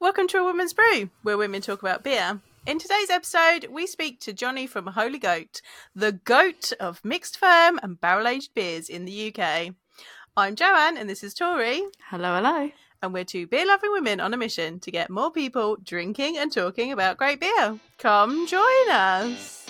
Welcome to A Woman's Brew, where women talk about beer. In today's episode, we speak to Johnny from Holy Goat, the goat of mixed ferm and barrel aged beers in the UK. I'm Joanne, and this is Tori, Hello, hello. and we're two beer loving women on a mission to get more people drinking and talking about great beer. Come join us.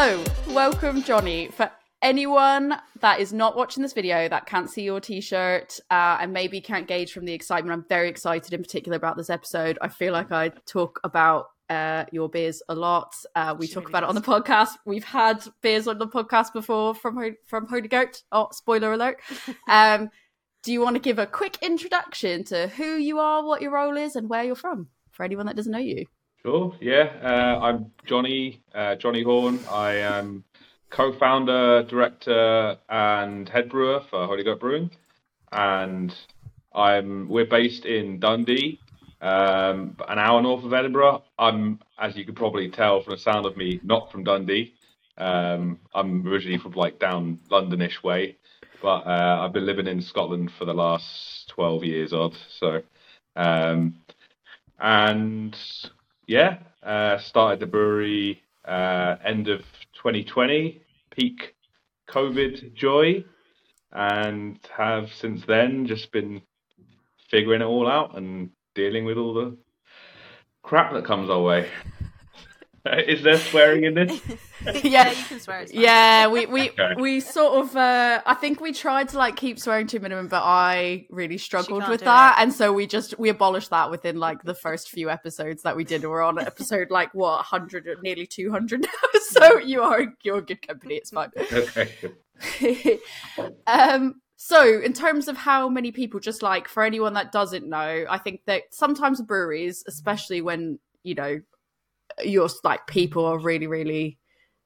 Hello, welcome, Johnny. For anyone that is not watching this video, that can't see your t-shirt, uh, and maybe can't gauge from the excitement, I'm very excited in particular about this episode. I feel like I talk about uh, your beers a lot. Uh, we She talk really about it on the podcast. We've had beers on the podcast before from from Holy Goat. Oh, spoiler alert. Um, do you want to give a quick introduction to who you are, what your role is, and where you're from for anyone that doesn't know you? Sure, yeah. Uh, I'm Johnny, uh, Johnny Horn. I am co-founder, director, and head brewer for Holy Goat Brewing, and I'm we're based in Dundee, um, an hour north of Edinburgh. I'm, as you could probably tell from the sound of me, not from Dundee. Um, I'm originally from like down Londonish way, but uh, I've been living in Scotland for the last 12 years odd. So, um, and yeah, uh, started the brewery uh, end of 2020, peak COVID joy, and have since then just been figuring it all out and dealing with all the crap that comes our way. Is there swearing in this? yeah, you can swear. It's fine. Yeah, we we Okay. we sort of. Uh, I think we tried to like keep swearing to a minimum, but I really struggled with that, it. and so we just we abolished that within like the first few episodes that we did. We're on episode like what hundred, nearly two hundred now. So you are you're good company. It's fine. Okay. um so in terms of how many people just like for anyone that doesn't know i think that sometimes breweries especially when you know you're like people are really really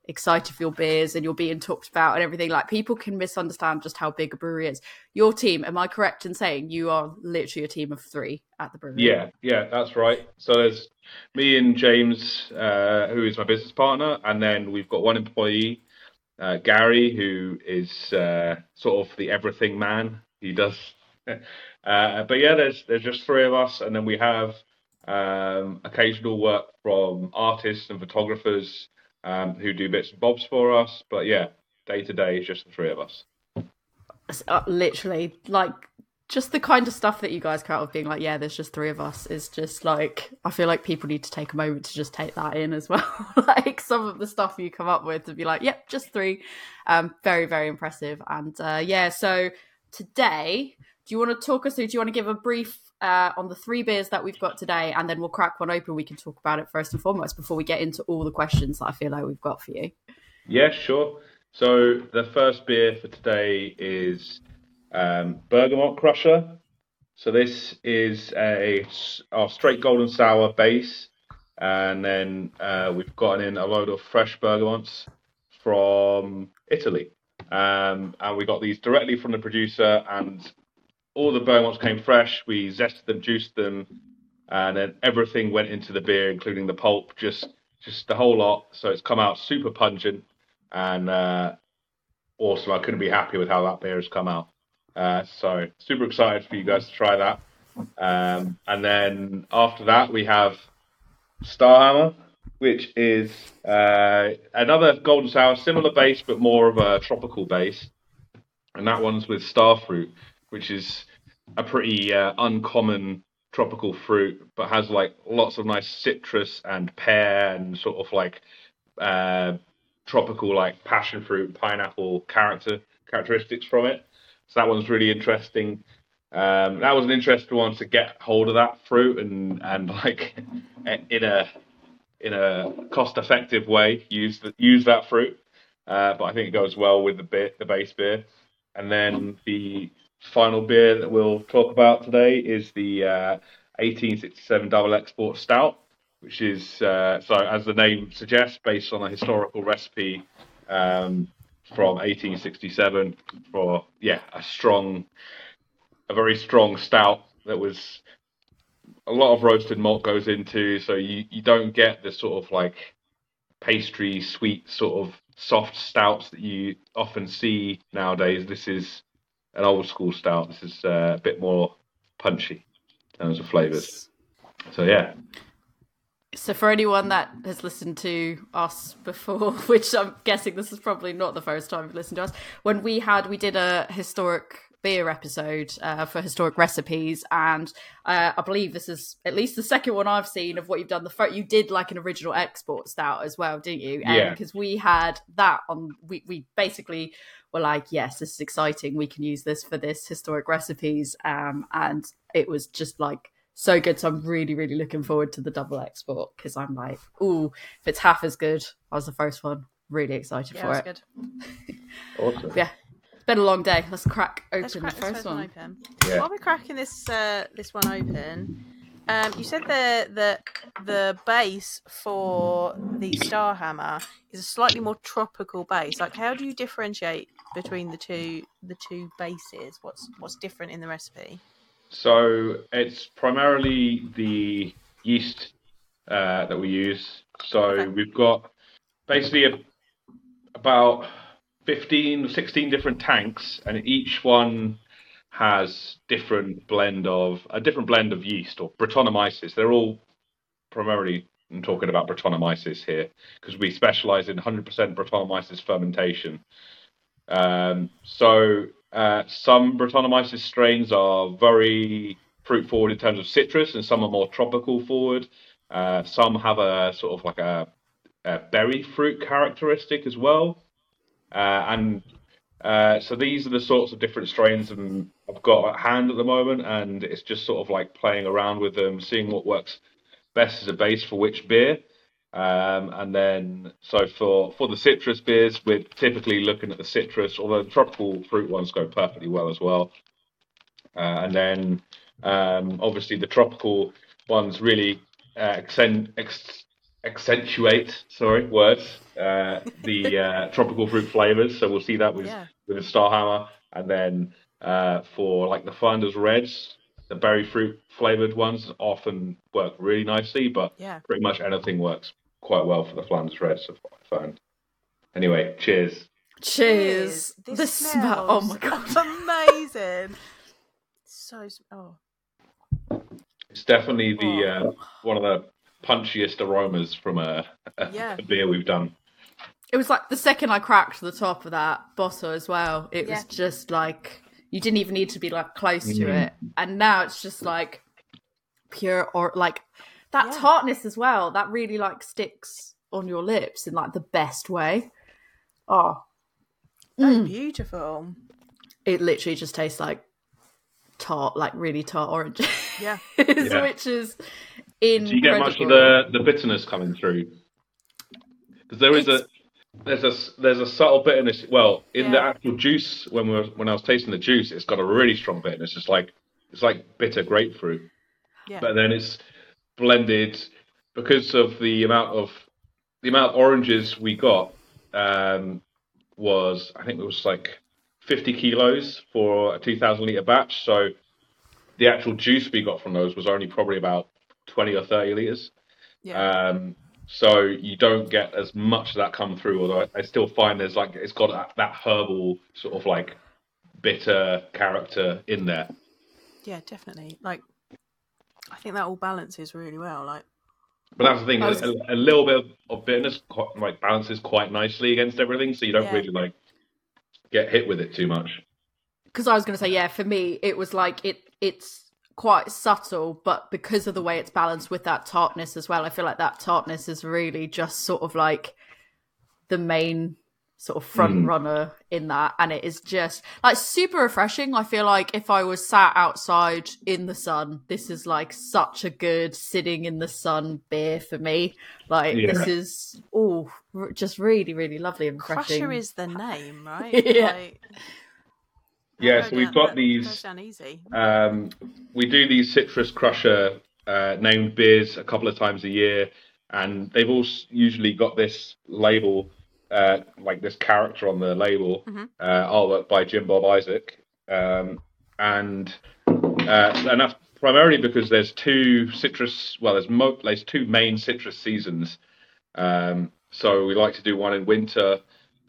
excited for your beers and you're being talked about and everything like people can misunderstand just how big a brewery is your team am i correct in saying you are literally a team of three at the brewery Yeah, yeah, that's right. So there's me and James, uh, who is my business partner, and then we've got one employee, uh, Gary, who is uh, sort of the everything man. He does, uh, but yeah, there's there's just three of us, and then we have um, occasional work from artists and photographers um, who do bits and bobs for us. But yeah, day to day, is just the three of us. uh, literally like just the kind of stuff that you guys come out of being like yeah there's just three of us is just like i feel like people need to take a moment to just take that in as well like some of the stuff you come up with to be like yep just three um very very impressive and uh yeah so today do you want to talk us through do you want to give a brief uh, on the three beers that we've got today, and then we'll crack one open. We can talk about it first and foremost before we get into all the questions that I feel like we've got for you. Yeah, sure. So the first beer for today is um, Bergamot Crusher. So this is a our straight golden sour base, and then uh, we've gotten in a load of fresh bergamots from Italy, um, and we got these directly from the producer, and all the bergamots came fresh. We zested them, juiced them, and then everything went into the beer, including the pulp, just just the whole lot. So it's come out super pungent and uh, awesome. I couldn't be happier with how that beer has come out. Uh, so super excited for you guys to try that. Um, and then after that, we have Starhammer, which is uh, another golden sour, similar base but more of a tropical base. And that one's with starfruit, which is a pretty uh, uncommon tropical fruit, but has like lots of nice citrus and pear and sort of like uh, tropical like passion fruit, pineapple character characteristics from it. So that one's really interesting. Um, that was an interesting one to get hold of that fruit and and like in a in a cost effective way use the, use that fruit. Uh, but I think it goes well with the beer, the base beer. And then the final beer that we'll talk about today is the uh, 1867 Double Export Stout, which is uh, so as the name suggests, based on a historical recipe um, from 1867 for yeah a strong, a very strong stout that was a lot of roasted malt goes into, so you, you don't get the sort of like pastry, sweet sort of soft stouts that you often see nowadays. This is an old school stout. This is uh, a bit more punchy in terms of flavors. So yeah, So for anyone that has listened to us before, which I'm guessing this is probably not the first time you've listened to us, when we had we did a historic beer episode uh, for historic recipes, and uh, I believe this is at least the second one I've seen of what you've done. The first, you did like an original export stout as well, didn't you? Yeah. Because we had that on. We we basically were like, yes, this is exciting. We can use this for this historic recipes, um, and it was just like so good. So I'm really, really looking forward to the double export because I'm like, ooh, if it's half as good as the first one, really excited Yeah, for it. good. awesome. Yeah, it's been a long day. Let's crack open Let's the crack first this one. open. Yeah. While we're cracking this uh, this one open, um, you said the the the base for the Starhammer is a slightly more tropical base. Like, how do you differentiate between the two the two bases? What's what's different in the recipe? So it's primarily the yeast uh, that we use. So Okay. we've got basically a, about 15 or 16 different tanks, and each one has different blend of a different blend of yeast or Brettanomyces. They're all primarily I'm talking about Brettanomyces here because we specialize in 100% Brettanomyces fermentation. Um, so uh, some Brettanomyces strains are very fruit forward in terms of citrus, and some are more tropical forward. Uh, some have a sort of like a, a berry fruit characteristic as well. Uh, and uh, so these are the sorts of different strains I've got at hand at the moment, and it's just sort of like playing around with them, seeing what works best as a base for which beer. Um, and then, so for, for the citrus beers, we're typically looking at the citrus, although the tropical fruit ones go perfectly well as well. Uh, and then, um, obviously, the tropical ones really uh, accent, ex, accentuate, sorry, words, uh, the uh, tropical fruit flavors. So we'll see that with, Yeah. With the Starhammer. And then uh, for like the Flanders Reds, the berry fruit flavored ones often work really nicely, but Yeah. pretty much anything works quite well for the Flanders Reds, I've found. Anyway, cheers. Cheers. This the smell. Oh my god. Amazing. so oh It's definitely the uh, one of the punchiest aromas from a, a, Yeah. a beer we've done. It was like the second I cracked the top of that bottle as well. It was just like you didn't even need to be like close to Mhm. it, and now it's just like pure or like that Yeah. tartness as well. That really like sticks on your lips in like the best way. Oh, that's Mm. beautiful. it literally just tastes like tart, like really tart orange, Yeah. Yeah. which is in. Do you get much of the, the bitterness coming through? Because there is It's- a there's a there's a subtle bitterness. Well, in the actual juice, when we were, when I was tasting the juice, it's got a really strong bitterness. It's like it's like bitter grapefruit. Yeah. but then it's blended because of the amount of the amount of oranges we got um, was I think it was like 50 kilos for a 2,000 liter batch. So the actual juice we got from those was only probably about 20 or 30 liters. Yeah. Um, so you don't get as much of that come through. Although I, I still find there's like it's got that, that herbal sort of like bitter character in there. yeah, definitely. Like I think that all balances really well. Like But that's the thing. Was- A, a little bit of bitterness quite, like balances quite nicely against everything, so you don't Yeah. really like get hit with it too much. because I was going to say, yeah, for me, it was like it it's quite subtle, but because of the way it's balanced with that tartness as well, I feel like that tartness is really just sort of like the main sort of front Mm. runner in that, and it is just like super refreshing. I feel like if I was sat outside in the sun, this is like such a good sitting in the sun beer for me. Like Yeah. this is oh, just really, really lovely and refreshing. Crusher is the name, right? Yeah. Like, Yeah, so we've got these- Goes down easy. Um, we do these citrus crusher uh, named beers a couple of times a year, and they've all usually got this label, uh, like this character on the label, Mhm. uh, artwork by Jim Bob Isaac, um, and uh, and that's primarily because there's two citrus. Well, there's mo- there's two main citrus seasons. Um, So we like to do one in winter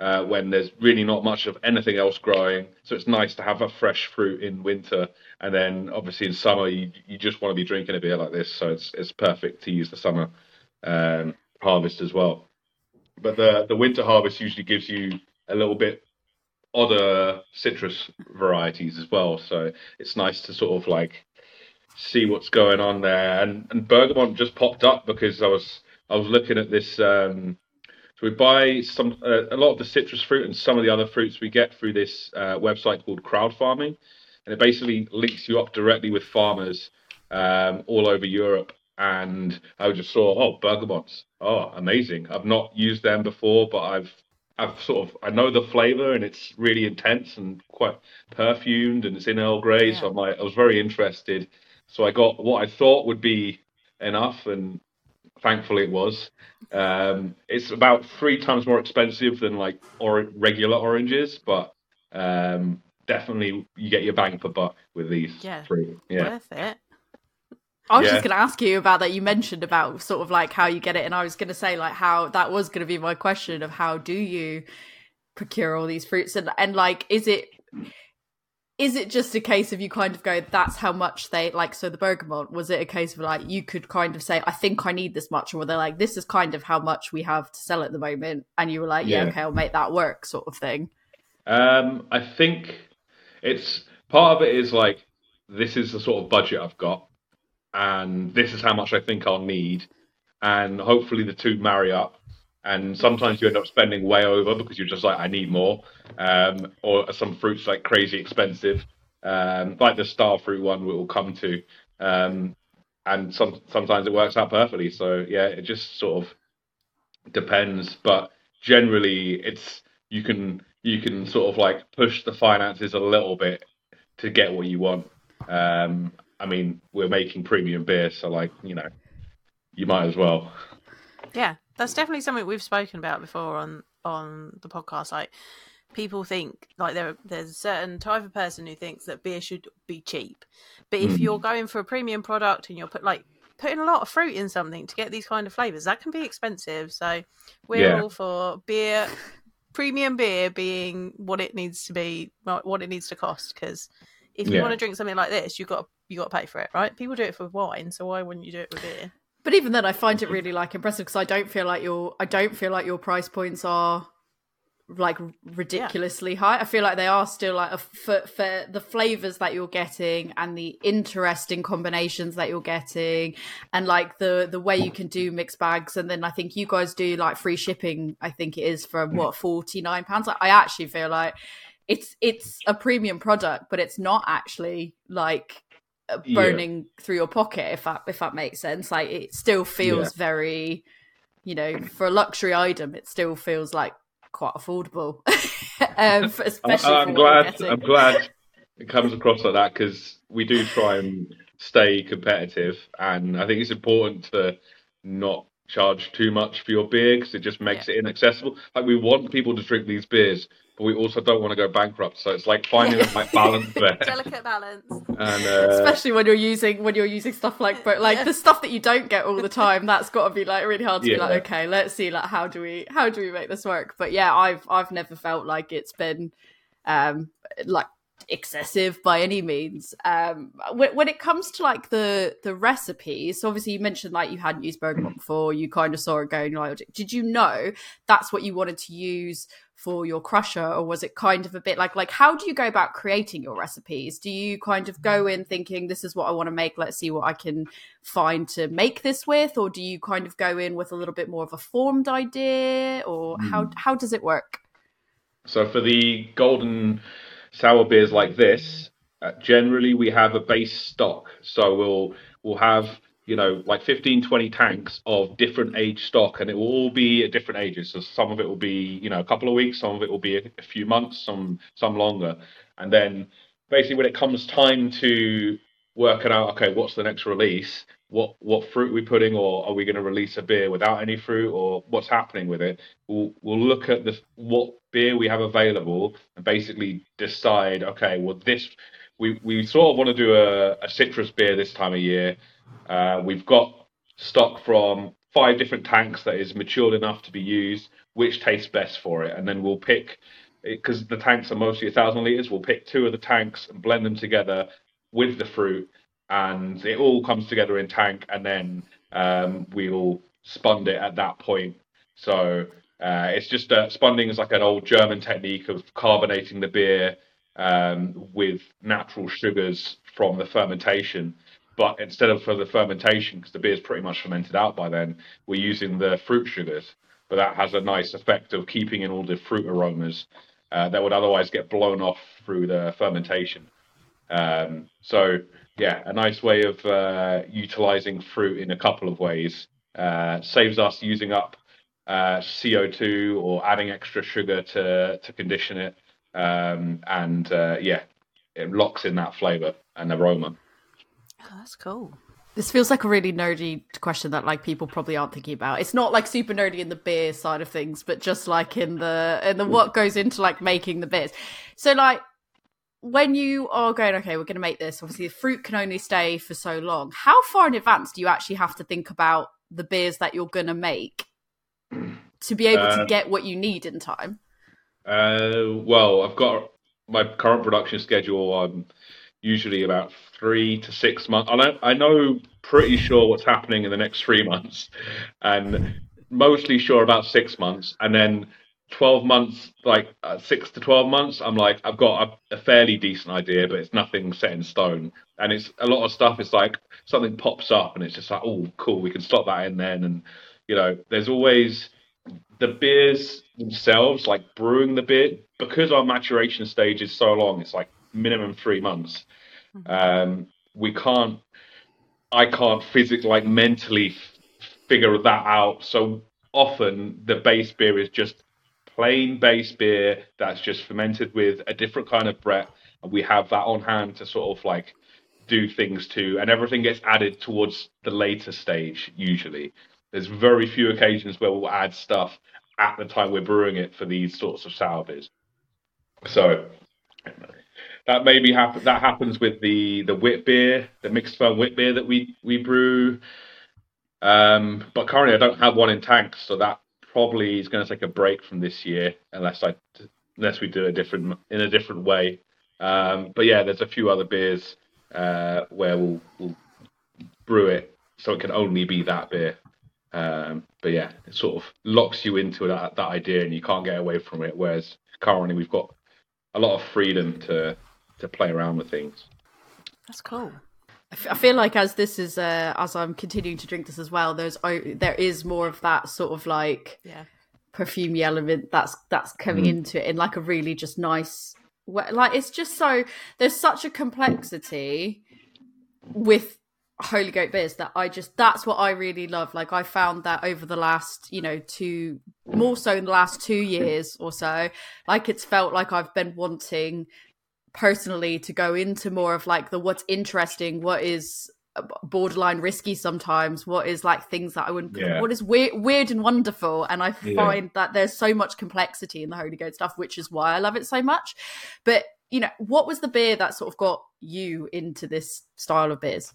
uh, when there's really not much of anything else growing. So it's nice to have a fresh fruit in winter, and then obviously in summer you, you just want to be drinking a beer like this. So it's it's perfect to use the summer um, harvest as well. But the the winter harvest usually gives you a little bit other citrus varieties as well. So it's nice to sort of like see what's going on there. And and Bergamot just popped up because I was I was looking at this. Um, so we buy some uh, a lot of the citrus fruit and some of the other fruits we get through this uh, website called Crowd Farming, and it basically links you up directly with farmers um, all over Europe. And I just saw, oh, bergamots, oh, amazing! I've not used them before, but I've I've sort of I know the flavor and it's really intense and quite perfumed and it's in Earl Grey. Yeah. So I'm like I was very interested. So I got what I thought would be enough, and thankfully it was. Um, it's about three times more expensive than like or regular oranges, but um, definitely you get your bang for buck with these Yeah. three. Yeah, Worth it. I was Yeah. just going to ask you about that. You mentioned about sort of like how you get it, and I was going to say like how that was going to be my question of how do you procure all these fruits, and and like is it is it just a case of you kind of go that's how much they like so the bergamot was it a case of like you could kind of say i think i need this much or they're like this is kind of how much we have to sell at the moment and you were like yeah, Yeah. okay i'll make that work sort of thing Um, I think it's part of it is like this is the sort of budget I've got, and this is how much I think I'll need, and hopefully the two marry up. And sometimes you end up spending way over because you're just like, I need more, um, or some fruits like crazy expensive, um, like the star fruit one we will come to, um, and some sometimes it works out perfectly. So yeah, it just sort of depends, but generally it's you can you can sort of like push the finances a little bit to get what you want. Um, I mean, we're making premium beer, so like you know, you might as well. Yeah, that's definitely something we've spoken about before on on the podcast. Like people think like there there's a certain type of person who thinks that beer should be cheap, but if Mm. you're going for a premium product and you're put like putting a lot of fruit in something to get these kind of flavors, that can be expensive. So we're Yeah. all for beer. Premium beer being what it needs to be, what it needs to cost. Because if you Yeah. want to drink something like this, you got you got to pay for it, right? People do it for wine, so why wouldn't you do it with beer? But even then, I find it mm-hmm. really like impressive because I don't feel like your I don't feel like your price points are like ridiculously high. I feel like they are still like a, for for the flavors that you're getting and the interesting combinations that you're getting, and like the the way you can do mixed bags. And then I think you guys do like free shipping. I think it is from mm-hmm. what forty nine pounds. I actually feel like it's it's a premium product, but it's not actually like uh, Yeah. burning through your pocket if that if that makes sense like it still feels Yeah. very you know for a luxury item it still feels like quite affordable um especially I'm glad. I'm glad it comes across like that because we do try and stay competitive, and I think it's important to not charge too much for your beer because it just makes it inaccessible. Like we want people to drink these beers, but we also don't want to go bankrupt. So it's like finding the right balance there. Delicate balance. And uh, especially when you're using when you're using stuff like but like Yeah. the stuff that you don't get all the time that's got to be like really hard to be like okay let's see like how do we how do we make this work but yeah i've i've never felt like it's been um like excessive by any means. Um when, when it comes to like the the recipes so obviously you mentioned like you hadn't used bergamot before you kind of saw it going like did you know that's what you wanted to use for your crusher or was it kind of a bit like like how do you go about creating your recipes? Do you kind of go in thinking this is what i want to make let's see what i can find to make this with or do you kind of go in with a little bit more of a formed idea or how how does it work? So for the golden sour beers like this, uh, generally we have a base stock. So we'll we'll have you know like 15, 20 tanks of different age stock, and it will all be at different ages. So some of it will be you know a couple of weeks, some of it will be a, a few months, some some longer, and then basically when it comes time to working out okay what's the next release? What what fruit we putting or are we going to release a beer without any fruit or what's happening with it? We'll we'll look at the what beer we have available and basically decide okay well this we we sort of want to do a, a citrus beer this time of year. Uh, we've got stock from five different tanks that is matured enough to be used, which tastes best for it, and then we'll pick because the tanks are mostly a thousand liters. We'll pick two of the tanks and blend them together with the fruit, and it all comes together in tank, and then um, we'll spund it at that point. So uh, it's just uh, spunding is like an old German technique of carbonating the beer um, with natural sugars from the fermentation. But instead of for the fermentation, because the beer is pretty much fermented out by then, we're using the fruit sugars. But that has a nice effect of keeping in all the fruit aromas uh, that would otherwise get blown off through the fermentation. Um, so yeah, a nice way of uh, utilizing fruit in a couple of ways. Uh, saves us using up uh, CO2 or adding extra sugar to to condition it, um, and uh, yeah, it locks in that flavor and aroma. Oh, that's cool. This feels like a really nerdy question that like people probably aren't thinking about. It's not like super nerdy in the beer side of things, but just like in the in the what goes into like making the beers. So like when you are going, okay, we're going to make this. Obviously, the fruit can only stay for so long. How far in advance do you actually have to think about the beers that you're going to make to be able Uh, to get what you need in time? Uh, well, I've got my current production schedule. I'm usually about three to six months. I know, I know pretty sure what's happening in the next three months, and mostly sure about six months, and then. 12 months like uh, 6 to 12 months i'm like i've got a, a fairly decent idea but it's nothing set in stone and it's a lot of stuff It's like something pops up and it's just like oh cool we can slot that in then and you know there's always the beers themselves, like brewing the beer, because our maturation stage is so long, it's like minimum three months. Um, we can't, I can't physically, like mentally f- figure that out. So often the base beer is just plain base beer that's just fermented with a different kind of Brett, and we have that on hand to sort of like do things to, and everything gets added towards the later stage usually. There's very few occasions where we'll add stuff at the time we're brewing it for these sorts of sour beers. So that maybe happen that happens with the the wit beer, the mixed ferm wit beer that we we brew. Um, but currently I don't have one in tanks, so that probably is going to take a break from this year unless I unless we do a different in a different way. Um, but yeah, there's a few other beers uh, where we'll, we'll brew it so it can only be that beer. Um, but yeah, it sort of locks you into that that idea, and you can't get away from it. Whereas currently, we've got a lot of freedom to to play around with things. That's cool. I f- I feel like as this is uh, as I'm continuing to drink this as well, there's oh, there is more of that sort of like Yeah. perfumey element that's that's coming into it in like a really just nice way. Like it's just so there's such a complexity with Holy Goat beers that I just that's what I really love. Like I found that over the last you know two more so in the last two years or so, like it's felt like I've been wanting personally to go into more of like the what's interesting, what is borderline risky sometimes what is like things that i wouldn't Yeah. what is weird weird and wonderful and i Yeah. find that there's so much complexity in the holy goat stuff which is why i love it so much but you know what was the beer that sort of got you into this style of beers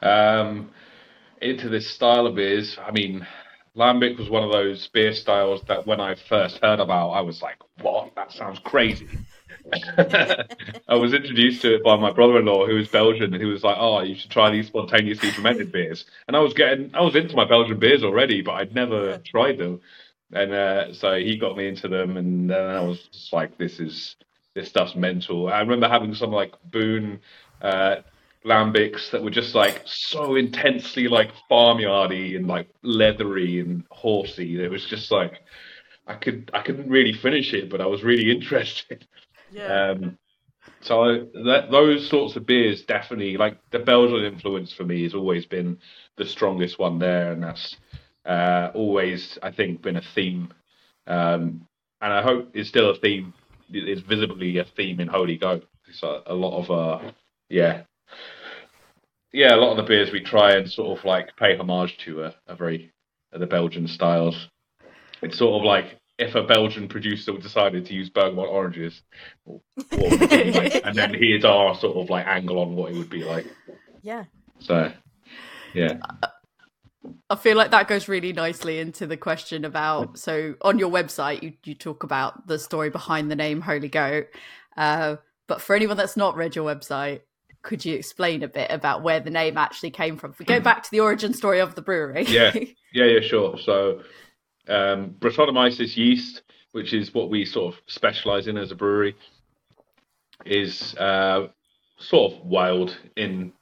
Um, into this style of beers, I mean, Lambic was one of those beer styles that when I first heard about, I was like, "What? That sounds crazy." I was introduced to it by my brother-in-law, who was Belgian, and he was like, "Oh, you should try these spontaneously fermented beers." And I was getting, I was into my Belgian beers already, but I'd never tried them. And uh, so he got me into them, and then I was just like, "This is this stuff's mental." I remember having some like Boon uh, lambics that were just like so intensely like farmyardy and like leathery and horsey. It was just like I could I couldn't really finish it, but I was really interested. Yeah. Um, so that, those sorts of beers definitely like the Belgian influence for me has always been the strongest one there, and that's uh, always I think been a theme, um, and I hope it's still a theme. It's visibly a theme in Holy Goat. It's a, lot of uh, yeah, yeah, a lot of the beers we try and sort of like pay homage to are, very the Belgian styles. It's sort of like if a Belgian producer decided to use Bergamot oranges, what would it be like? and then here's our sort of like angle on what it would be like. yeah. So, yeah, I feel like that goes really nicely into the question about so on your website you, you talk about the story behind the name Holy Goat. Uh, but for anyone that's not read your website, could you explain a bit about where the name actually came from? If we go back to the origin story of the brewery. yeah, yeah, yeah, sure. So, um, Brettanomyces yeast, which is what we sort of specialize in as a brewery, is uh, sort of wild in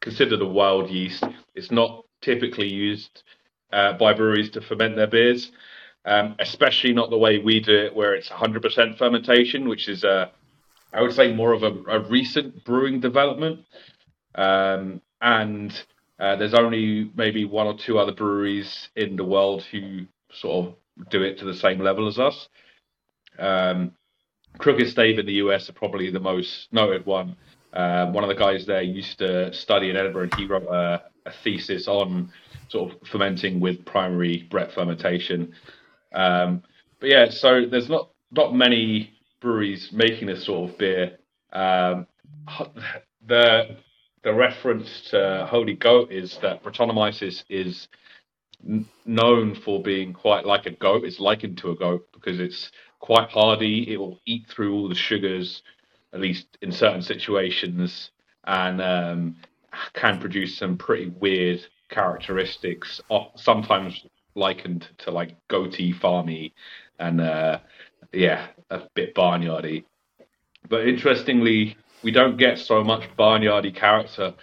considered a wild yeast. It's not typically used uh, by breweries to ferment their beers, um, especially not the way we do it, where it's 100% fermentation, which is a I would say more of a, a recent brewing development. Um, and uh, there's only maybe one or two other breweries in the world who sort of do it to the same level as us. Um, Crooked Stave in the US are probably the most noted one. Uh, one of the guys there used to study in Edinburgh, and he wrote a, a thesis on sort of fermenting with primary Brett fermentation. Um, but yeah, so there's not not many breweries making this sort of beer. Um, the the reference to Holy Goat is that Brettanomyces is n- known for being quite like a goat. It's likened to a goat because it's quite hardy. It will eat through all the sugars, at least in certain situations, and um, can produce some pretty weird characteristics. Sometimes likened to like goatee farmy, and uh, yeah, a bit barnyardy. But interestingly, we don't get so much barnyardy character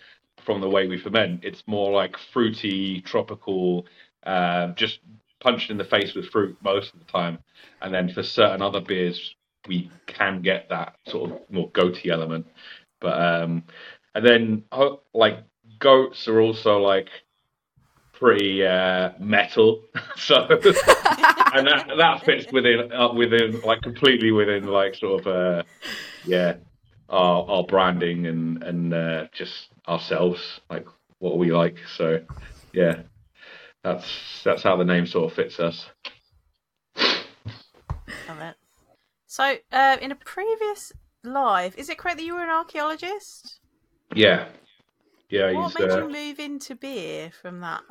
from the way we ferment. It's more like fruity, tropical, uh, just punched in the face with fruit most of the time. And then for certain other beers, we can get that sort of more goaty element. But um, and then like goats are also like pretty uh, metal, so and that that fits within uh, within like completely within like sort of uh, yeah our our branding and and uh, just ourselves like what we like. So yeah, that's that's how the name sort of fits us. Love it. So uh, in a previous live, is it correct that you were an archaeologist? Yeah. Yeah, what made uh, you move into beer from that?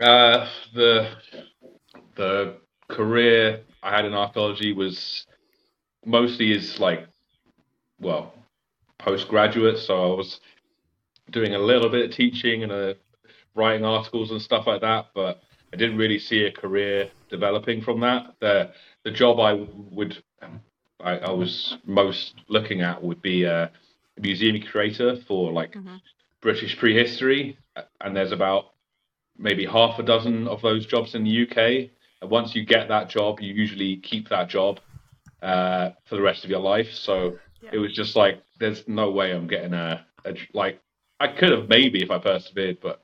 Uh, the the career I had in archaeology was mostly is like, well, postgraduate. So I was doing a little bit of teaching and uh, writing articles and stuff like that, but I didn't really see a career developing from that. The the job I would I, I was most looking at would be a museum curator for like mm-hmm. British prehistory, and there's about maybe half a dozen of those jobs in the UK. And once you get that job, you usually keep that job uh, for the rest of your life. So yeah. it was just like, there's no way I'm getting a, a, like, I could have maybe if I persevered, but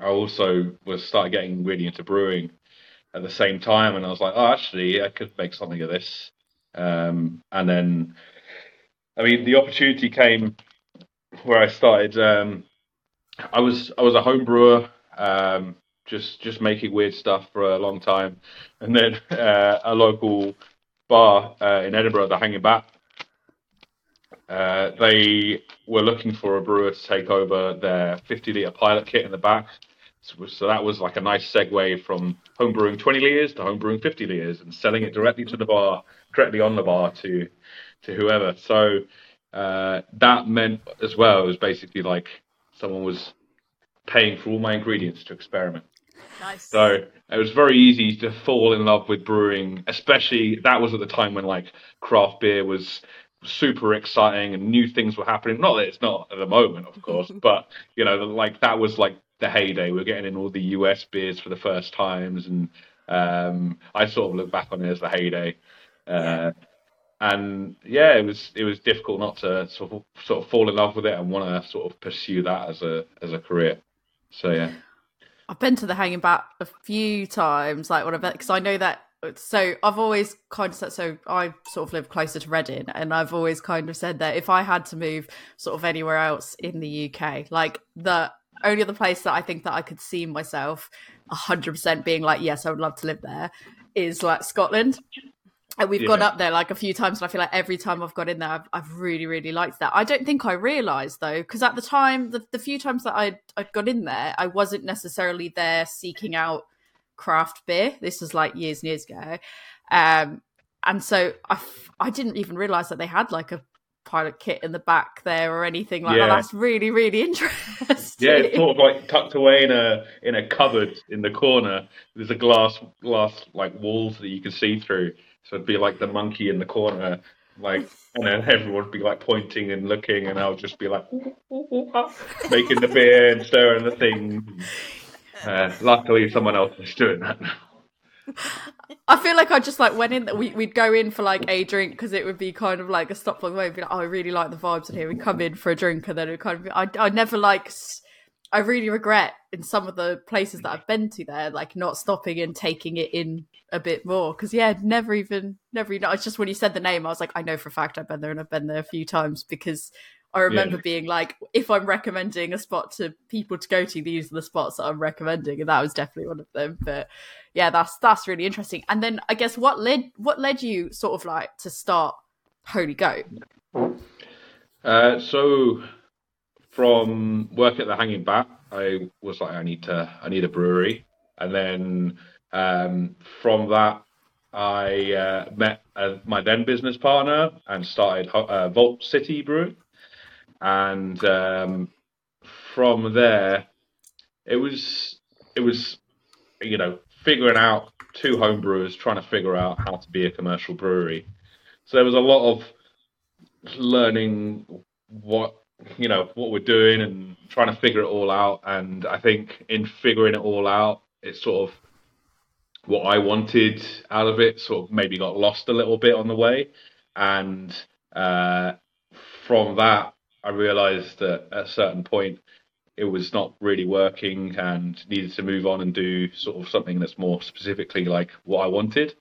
I also was started getting really into brewing at the same time, and I was like, oh, actually, I could make something of this. Um, and then, I mean, the opportunity came where I started. Um, I was I was a home brewer um, just just making weird stuff for a long time, and then uh, a local bar uh, in Edinburgh, the Hanging Bat. Uh, they were looking for a brewer to take over their 50 litre pilot kit in the back. So, so, that was like a nice segue from homebrewing 20 litres to homebrewing 50 litres and selling it directly to the bar, directly on the bar to to whoever. So uh, that meant as well, it was basically like someone was paying for all my ingredients to experiment. Nice. So it was very easy to fall in love with brewing, especially that was at the time when like craft beer was super exciting and new things were happening. Not that it's not at the moment, of course, but you know, like that was like the heyday. We are getting in all the US beers for the first times, and um, I sort of look back on it as the heyday. Uh, yeah. And yeah, it was it was difficult not to sort of sort of fall in love with it and want to sort of pursue that as a as a career. So yeah, I've been to the Hanging Bat a few times, like when I've because I know that. So I've always kind of said so. I sort of live closer to Reading, and I've always kind of said that if I had to move sort of anywhere else in the UK, like the only other place that I think that I could see myself hundred percent being like, yes, I would love to live there, is like Scotland. And we've gone up there like a few times, and I feel like every time I've got in there, I've, I've really, really liked that. I don't think I realised though, because at the time, the, the few times that I'd, I'd got in there, I wasn't necessarily there seeking out craft beer. This was like years and years ago. Um, and so I, f- I didn't even realise that they had like a pilot kit in the back there or anything like that. That's really, really interesting. Yeah, it's sort of like tucked away in a in a cupboard in the corner. There's a glass glass like walls that you can see through. So it'd be like the monkey in the corner, like, and then everyone would be like pointing and looking, and I'll just be like making the beer and stirring the thing. Uh, luckily, someone else is doing that. I feel like I just like went in. We, we'd go in for like a drink because it would be kind of like a stop along the way. Be like, oh, I really like the vibes in here. We'd come in for a drink and then it kind of. I I never like. I really regret in some of the places that I've been to there, like not stopping and taking it in a bit more. Because yeah, never even, never even. It's just when you said the name, I was like, I know for a fact I've been there and I've been there a few times because I remember Yeah. being like, if I'm recommending a spot to people to go to, these are the spots that I'm recommending, and that was definitely one of them. But yeah, that's that's really interesting. And then I guess what led what led you sort of like to start Holy Goat? Uh, so from work at the Hanging Bat, I was like, I need to, I need a brewery, and then um, from that, I uh, met uh, my then business partner and started uh, Vault City Brewing, and um, from there, it was, it was, you know, figuring out two home brewers trying to figure out how to be a commercial brewery. So there was a lot of learning what you know what we're doing and trying to figure it all out and i think in figuring it all out it's sort of what i wanted out of it sort of maybe got lost a little bit on the way and uh, from that i realized that at a certain point it was not really working and needed to move on and do sort of something that's more specifically like what i wanted.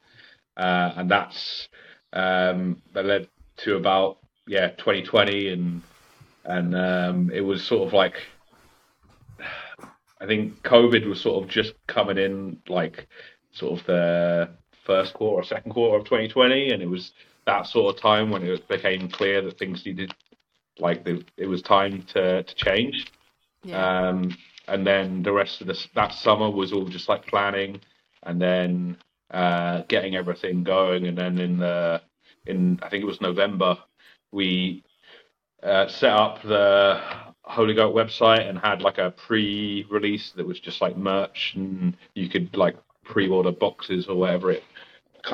Uh, and that's um, that led to about yeah 2020 and and um, it was sort of like I think COVID was sort of just coming in like sort of the first quarter or second quarter of 2020 and it was that sort of time when it became clear that things needed like the, it was time to to change Yeah. um, and then the rest of this that summer was all just like planning and then uh, getting everything going. And then in the in I think it was November, we uh, set up the Holy Goat website and had like a pre-release that was just like merch, and you could like pre-order boxes or whatever. It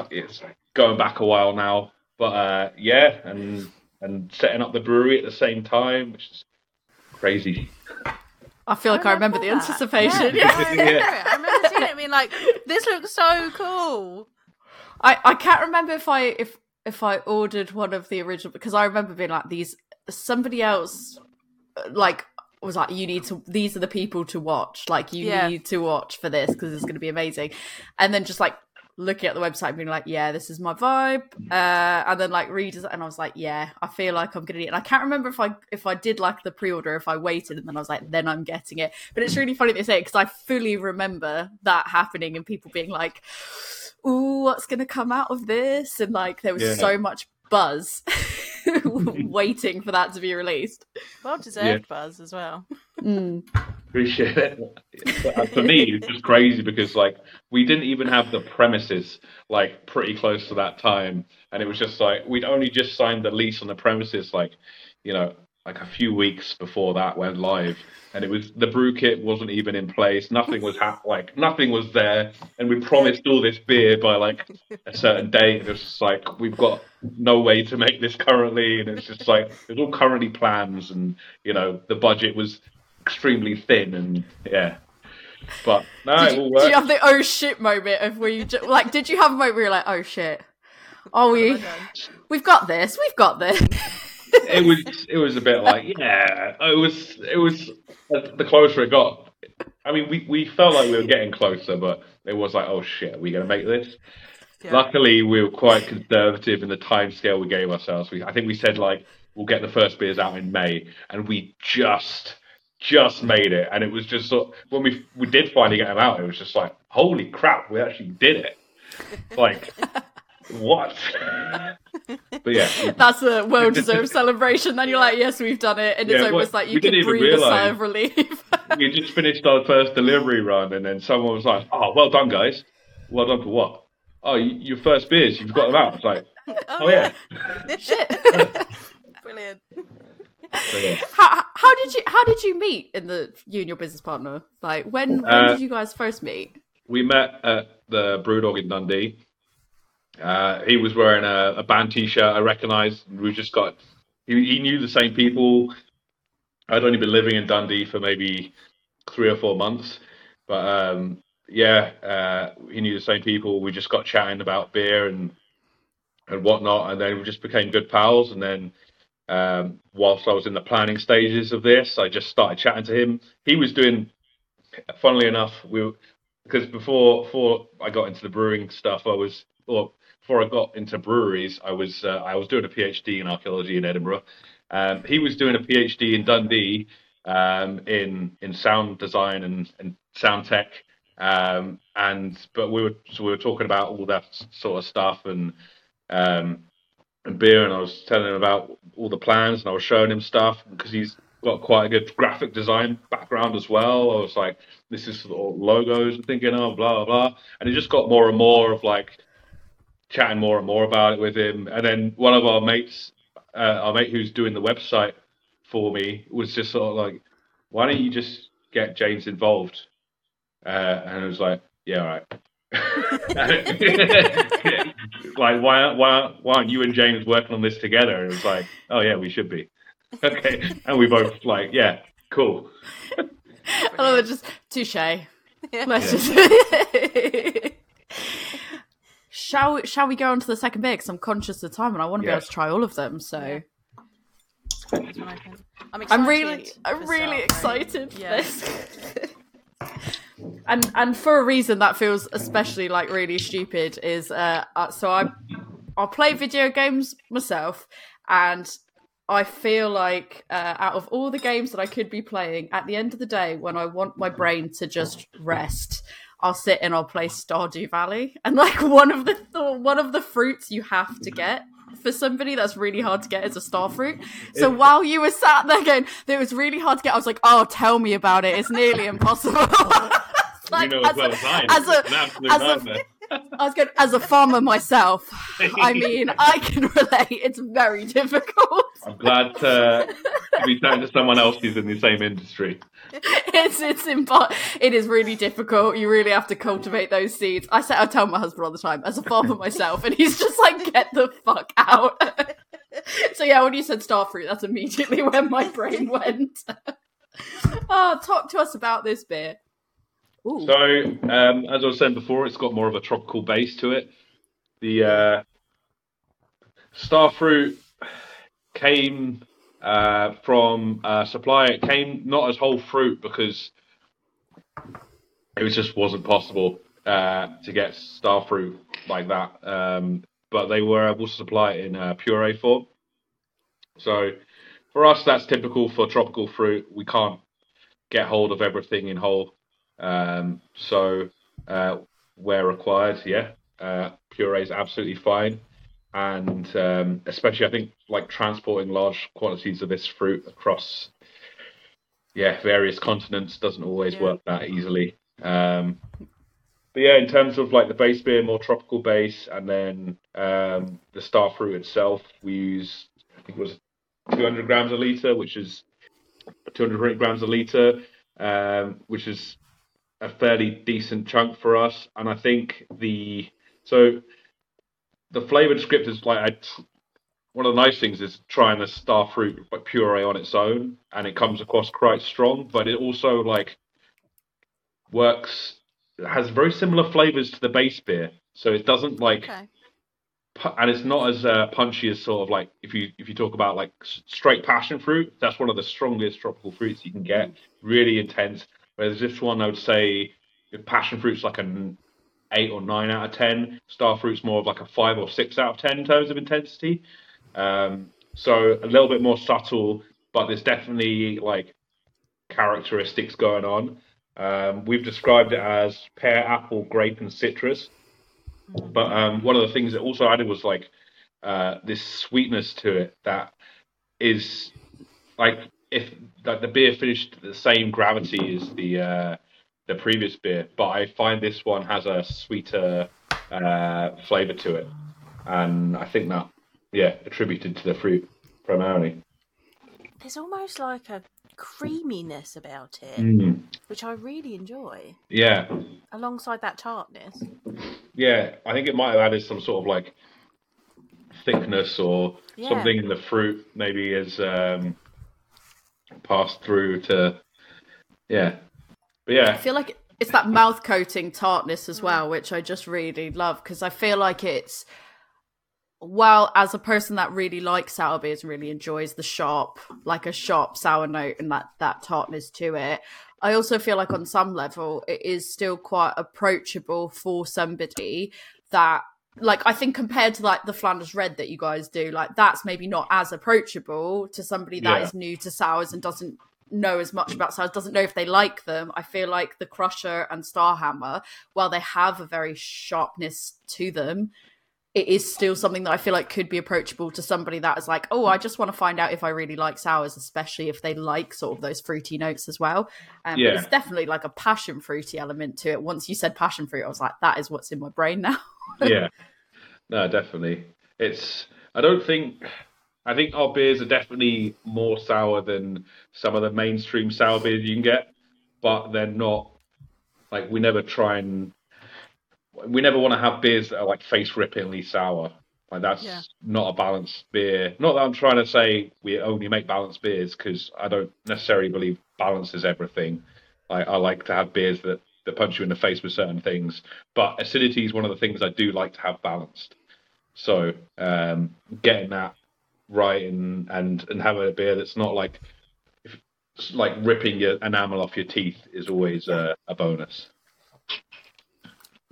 it's going back a while now, but uh, yeah, and and setting up the brewery at the same time, which is crazy. I feel like I, remember, the anticipation. Yeah, Yeah. I remember. I remember seeing it and being like, this looks so cool. I, I can't remember if I if if I ordered one of the original because I remember being like these somebody else like was like you need to these are the people to watch like you Yeah. need to watch for this because it's going to be amazing and then just like looking at the website and being like yeah this is my vibe uh and then like readers, and I was like yeah I feel like I'm gonna need it and I can't remember if I if I did like the pre-order if I waited and then I was like then I'm getting it but it's really funny they say because I fully remember that happening and people being like ooh, what's going to come out of this? And like, there was Yeah. so much buzz waiting for that to be released. Well deserved buzz as well. Mm. Appreciate it. For me, it's just crazy because like we didn't even have the premises like pretty close to that time, and it was just like we'd only just signed the lease on the premises like you know like a few weeks before that went live, and it was the brew kit wasn't even in place. Nothing was hap- like nothing was there, and we promised all this beer by like a certain date, it was just like we've got no way to make this currently, and it's just like it's all currently plans, and you know the budget was extremely thin, and yeah. But no, Did it you, all did you have the oh shit moment of where you ju- like? Did you have a moment where you're like, oh shit, oh we we've got this, we've got this. it was it was a bit like yeah it was it was uh, the closer it got i mean we, we felt like we were getting closer but it was like oh shit are we going to make this Yeah. luckily we were quite conservative in the time scale we gave ourselves we, i think we said like we'll get the first beers out in may and we just just made it and it was just sort when we we did finally get him out it was just like holy crap we actually did it like what? but yeah, That's a well deserved celebration. Then you're like, yes, we've done it. And it's Yeah, almost what- like you can breathe a sigh of relief. we just finished our first delivery run, and then someone was like, "Oh, well done, guys. Well done for what? Oh, your first beers, you've got them out." It's like, oh, "Oh yeah." Shit. Brilliant. How, how did you how did you meet in the you and your business partner? Like when when Uh, did you guys first meet? we met at the Brewdog in Dundee. Uh, he was wearing a, a band T-shirt. I recognised. We just got. He, he knew the same people. I'd only been living in Dundee for maybe three or four months, but um, yeah, uh, he knew the same people. We just got chatting about beer and and whatnot, and then we just became good pals. And then um, whilst I was in the planning stages of this, I just started chatting to him. He was doing, funnily enough, we because before before I got into the brewing stuff, I was or before I got into breweries, I was uh, I was doing a PhD in archaeology in Edinburgh. Um, he was doing a PhD in Dundee um, in in sound design and, and sound tech. Um, and but we were so we were talking about all that sort of stuff and um, and beer, and I was telling him about all the plans, and I was showing him stuff because he's got quite a good graphic design background as well. I was like, this is of logos I'm thinking of, blah, blah, blah. And it just got more and more of like chatting more and more about it with him. And then one of our mates, uh, our mate who's doing the website for me, was just sort of like, why don't you just get James involved? Uh, and I was like, yeah, all right. like, why, why, why aren't you and James working on this together? And it was like, oh, yeah, we should be. Okay. And we both like, yeah, cool. I love it. Just touche. Let's Yeah. just. shall we, shall we go on to the second beer? Because I'm conscious of time and I want to be able to try all of them. So Yeah. Crack this one open. I'm, I'm really, I'm really Starframe. excited for Yeah. this. And and for a reason that feels especially like really stupid is uh, uh so I I play video games myself and I feel like uh, out of all the games that I could be playing, at the end of the day, when I want my brain to just rest, I'll sit and I'll play Stardew Valley. And like one of the, the one of the fruits you have to get for somebody that's really hard to get is a star fruit. So while you were sat there going, that it was really hard to get, I was like, oh, tell me about it. It's nearly impossible. Like, you know as as well a- as I. as a- It's an absolute as a- was going, as a farmer myself, I mean, I can relate. It's very difficult. I'm glad to, to be talking to someone else who's in the same industry. it's it's impo- it is really difficult. You really have to cultivate those seeds. I say I tell my husband all the time as a farmer myself, and he's just like, "Get the fuck out." so yeah, when you said starfruit, that's immediately where my brain went. oh, talk to us about this beer. Ooh. So, um, as I was saying before, it's got more of a tropical base to it. The uh, starfruit came uh, from a supplier. It came not as whole fruit because it was just wasn't possible uh, to get star fruit like that. Um, but they were able to supply it in uh, puree form. So, for us, that's typical for tropical fruit. We can't get hold of everything in whole. Um, so uh, where required, yeah, uh, puree is absolutely fine, and um, especially I think like transporting large quantities of this fruit across, yeah, various continents doesn't always Yeah. work that easily. Um, but yeah, in terms of like the base beer, more tropical base, and then um, the star fruit itself, we use I think it was 200 grams a liter, which is 200 grams a liter, um, which is a fairly decent chunk for us. And I think the so the flavor is like I one of the nice things is trying the star fruit like puree on its own, and it comes across quite strong, but it also like works has very similar flavors to the base beer, so it doesn't like Okay. pu- and it's not as uh, punchy as sort of like if you if you talk about like straight passion fruit that's one of the strongest tropical fruits you can get really intense whereas this one i would say passion fruit's like an eight or nine out of ten star fruit's more of like a five or six out of ten in terms of intensity. Um, so a little bit more subtle but there's definitely like characteristics going on. Um, we've described it as pear apple grape and citrus. But um, one of the things that also added was like uh, this sweetness to it that is like if like the beer finished the same gravity as the uh, the previous beer, but I find this one has a sweeter uh, flavor to it, and I think that yeah attributed to the fruit primarily. There's almost like a creaminess about it, Mm. which I really enjoy, Yeah, alongside that tartness. yeah. I think it might have added some sort of like thickness or Yeah. something in the fruit, maybe as um, passed through to yeah. But yeah. I feel like it's that mouth coating tartness as well, which I just really love because I feel like it's well, as a person that really likes sour beers really enjoys the sharp, like a sharp sour note and that that tartness to it. I also feel like on some level it is still quite approachable for somebody that like I think compared to like the Flanders Red that you guys do, like that's maybe not as approachable to somebody that is Yeah. new to sours and doesn't know as much about sours, doesn't know if they like them. I feel like the Crusher and Starhammer, while they have a very sharpness to them, it is still something that I feel like could be approachable to somebody that is like, oh, I just want to find out if I really like sours, especially if they like sort of those fruity notes as well. Um, Yeah. It's definitely like a passion fruity element to it. Once you said passion fruit, I was like, that is what's in my brain now. yeah. No, definitely. It's. I don't think. I think our beers are definitely more sour than some of the mainstream sour beers you can get, but they're not. Like we never try and. We never want to have beers that are like face rippingly sour. Like that's Yeah. not a balanced beer. Not that I'm trying to say we only make balanced beers because I don't necessarily believe balance is everything. I, I like to have beers that, that punch you in the face with certain things, but acidity is one of the things I do like to have balanced. So um, getting that right and and and having a beer that's not like if, like ripping your enamel off your teeth is always a, a bonus.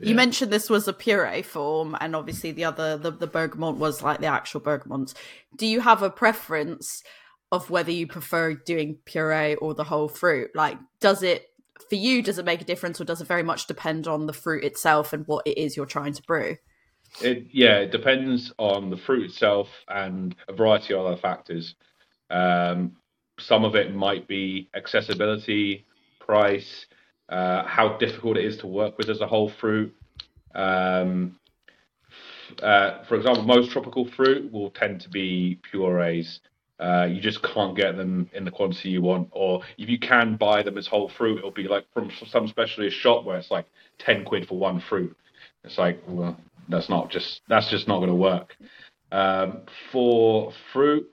You mentioned this was a puree form, and obviously the other, the, the bergamot was like the actual bergamot. Do you have a preference of whether you prefer doing puree or the whole fruit? Like, does it, for you, does it make a difference, or does it very much depend on the fruit itself and what it is you're trying to brew? It yeah, it depends on the fruit itself and a variety of other factors. Um, some of it might be accessibility, price, uh, how difficult it is to work with as a whole fruit. Um, uh, for example, most tropical fruit will tend to be purees. Uh, you just can't get them in the quantity you want, or if you can buy them as whole fruit, it'll be like from some specialist shop where it's like ten quid for one fruit. It's like, well, that's not just that's just not going to work. Um, for fruit,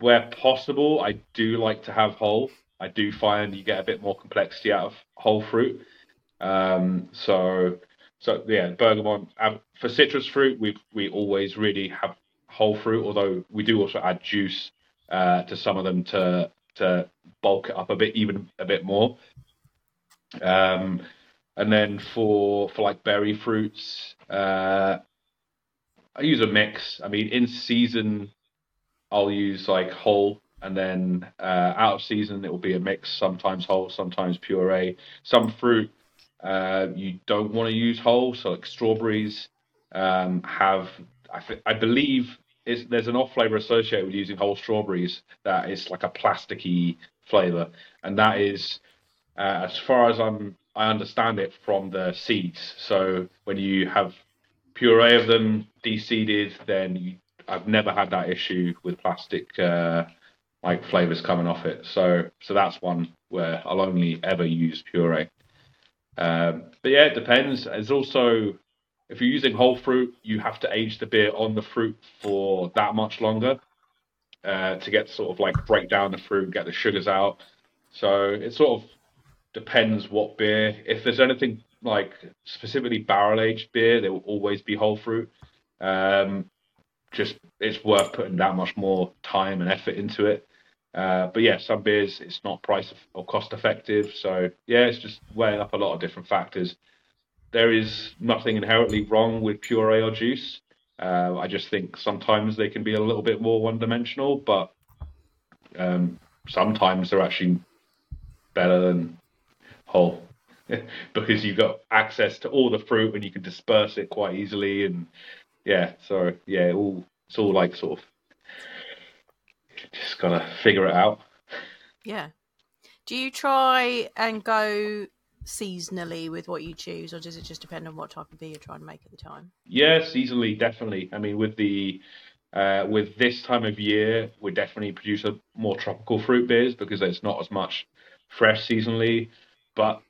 where possible, I do like to have whole. I do find you get a bit more complexity out of whole fruit. Um, so, so yeah, bergamot um, for citrus fruit, we we always really have whole fruit. Although we do also add juice uh, to some of them to to bulk it up a bit, even a bit more. Um, and then for for like berry fruits, uh, I use a mix. I mean, in season, I'll use like whole, and then uh, out of season it will be a mix. Sometimes whole, sometimes puree. Some fruit uh, you don't want to use whole, so like strawberries um, have. I, believe there's an off flavor associated with using whole strawberries that is like a plasticky flavor, and that is uh, as far as I'm I understand it from the seeds. So when you have puree of them de-seeded, then you, I've never had that issue with plastic uh, like flavors coming off it. So so that's one where I'll only ever use puree. Um, but yeah, it depends. It's also if you're using whole fruit, you have to age the beer on the fruit for that much longer uh, to get sort of like break down the fruit, get the sugars out. So it sort of depends what beer. If there's anything like specifically barrel aged beer, there will always be whole fruit. Um, just it's worth putting that much more time and effort into it. Uh, but yeah, some beers it's not price or cost effective. So yeah, it's just weighing up a lot of different factors. There is nothing inherently wrong with puree or juice. Uh, I just think sometimes they can be a little bit more one dimensional, but um, sometimes they're actually better than whole. because you've got access to all the fruit and you can disperse it quite easily. And yeah, so yeah, all it's all like sort of just gotta figure it out. Yeah. Do you try and go seasonally with what you choose, or does it just depend on what type of beer you're trying to make at the time? Yeah, seasonally, definitely. I mean, with the uh, with this time of year, we definitely produce a more tropical fruit beers because there's not as much fresh seasonally. But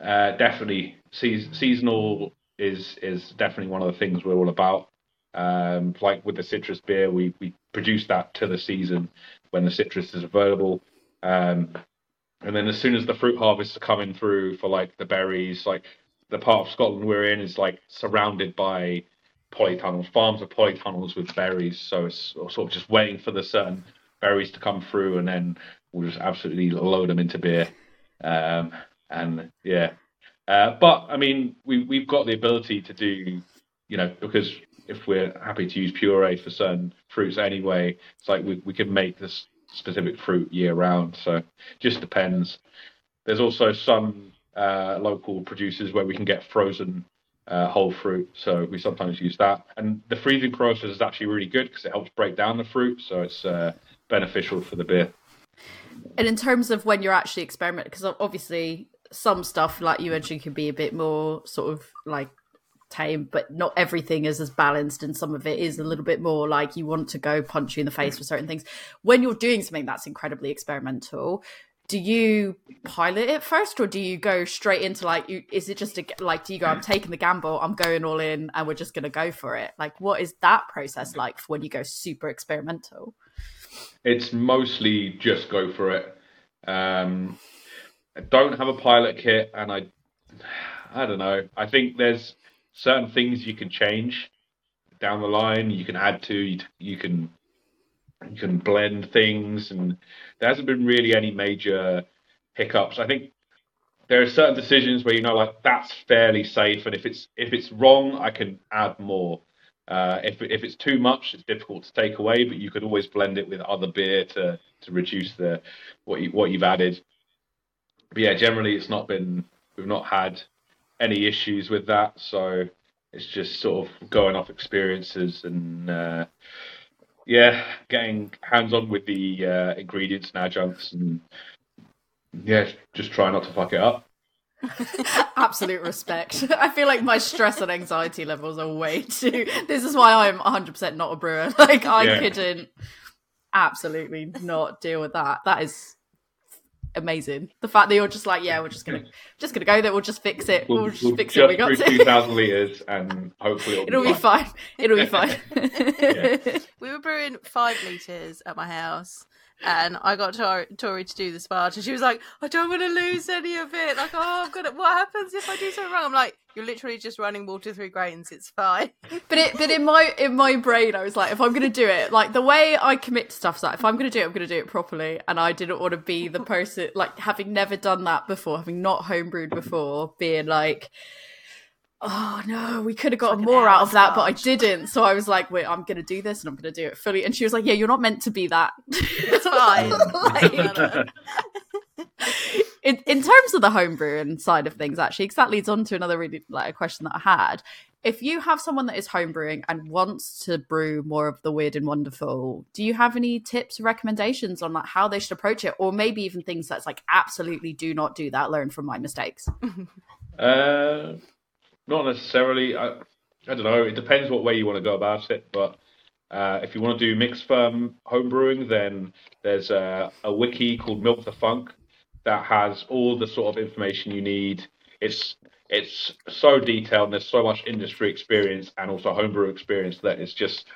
uh, definitely, se- seasonal is is definitely one of the things we're all about. Um, like with the citrus beer, we we produce that to the season when the citrus is available. Um, and then as soon as the fruit harvests are coming through for like the berries, like the part of Scotland we're in is like surrounded by polytunnels, farms of polytunnels with berries. So it's sort of just waiting for the certain berries to come through, and then we'll just absolutely load them into beer. Um, and yeah, uh, but I mean, we we've got the ability to do, you know, because if we're happy to use puree for certain fruits anyway, it's like we we can make this specific fruit year round. So just depends. There's also some uh, local producers where we can get frozen uh, whole fruit, so we sometimes use that. And the freezing process is actually really good because it helps break down the fruit, so it's uh, beneficial for the beer. And in terms of when you're actually experimenting, because obviously some stuff, like you mentioned, can be a bit more sort of like tame, but not everything is as balanced, and some of it is a little bit more like you want to go punch you in the face for certain things. When you're doing something that's incredibly experimental, do you pilot it first, or do you go straight into like? You, is it just a, like? Do you go? I'm taking the gamble. I'm going all in, and we're just going to go for it. Like, what is that process like when you go super experimental? It's mostly just go for it. Um, I don't have a pilot kit, and I, I don't know. I think there's certain things you can change down the line. You can add to. You, you can you can blend things, and there hasn't been really any major hiccups. I think there are certain decisions where you know like that's fairly safe, and if it's if it's wrong, I can add more. Uh, if if it's too much, it's difficult to take away, but you could always blend it with other beer to to reduce the what you what you've added. But yeah, generally it's not been we've not had any issues with that. So it's just sort of going off experiences and uh, yeah, getting hands on with the uh, ingredients and adjuncts and yeah, just try not to fuck it up. Absolute respect. I feel like my stress and anxiety levels are way too. This is why I'm 100% not a brewer. Like I yeah. couldn't absolutely not deal with that. That is amazing. The fact that you're just like, yeah, we're just gonna just gonna go there. We'll just fix it. We'll, we'll just we'll fix just it. We got two thousand liters, and hopefully it'll, it'll be, fine. fine. It'll be fine. yeah. We were brewing five liters at my house, and I got Tori, Tori to do the sparge, and she was like, "I don't want to lose any of it. Like, oh, I'm gonna. What happens if I do something wrong?" I'm like, "You're literally just running water through grains. It's fine." But it, but in my in my brain, I was like, if I'm gonna do it, like the way I commit to stuff is like, if I'm gonna do it, I'm gonna do it properly, and I didn't want to be the person like having never done that before, having not homebrewed before, being like oh no, we could have gotten like more out of that, but I didn't. So I was like, wait, I'm going to do this and I'm going to do it fully. And she was like, yeah, you're not meant to be that. It's fine. like, in, in terms of the homebrewing side of things, actually, because that leads on to another really like a question that I had. If you have someone that is homebrewing and wants to brew more of the weird and wonderful, do you have any tips or recommendations on like how they should approach it, or maybe even things that's like absolutely do not do that, learn from my mistakes? Uh, not necessarily. I, I don't know. It depends what way you want to go about it. But uh, if you want to do mixed ferm homebrewing, then there's a, a wiki called Milk the Funk that has all the sort of information you need. It's it's so detailed and there's so much industry experience and also homebrew experience that it's just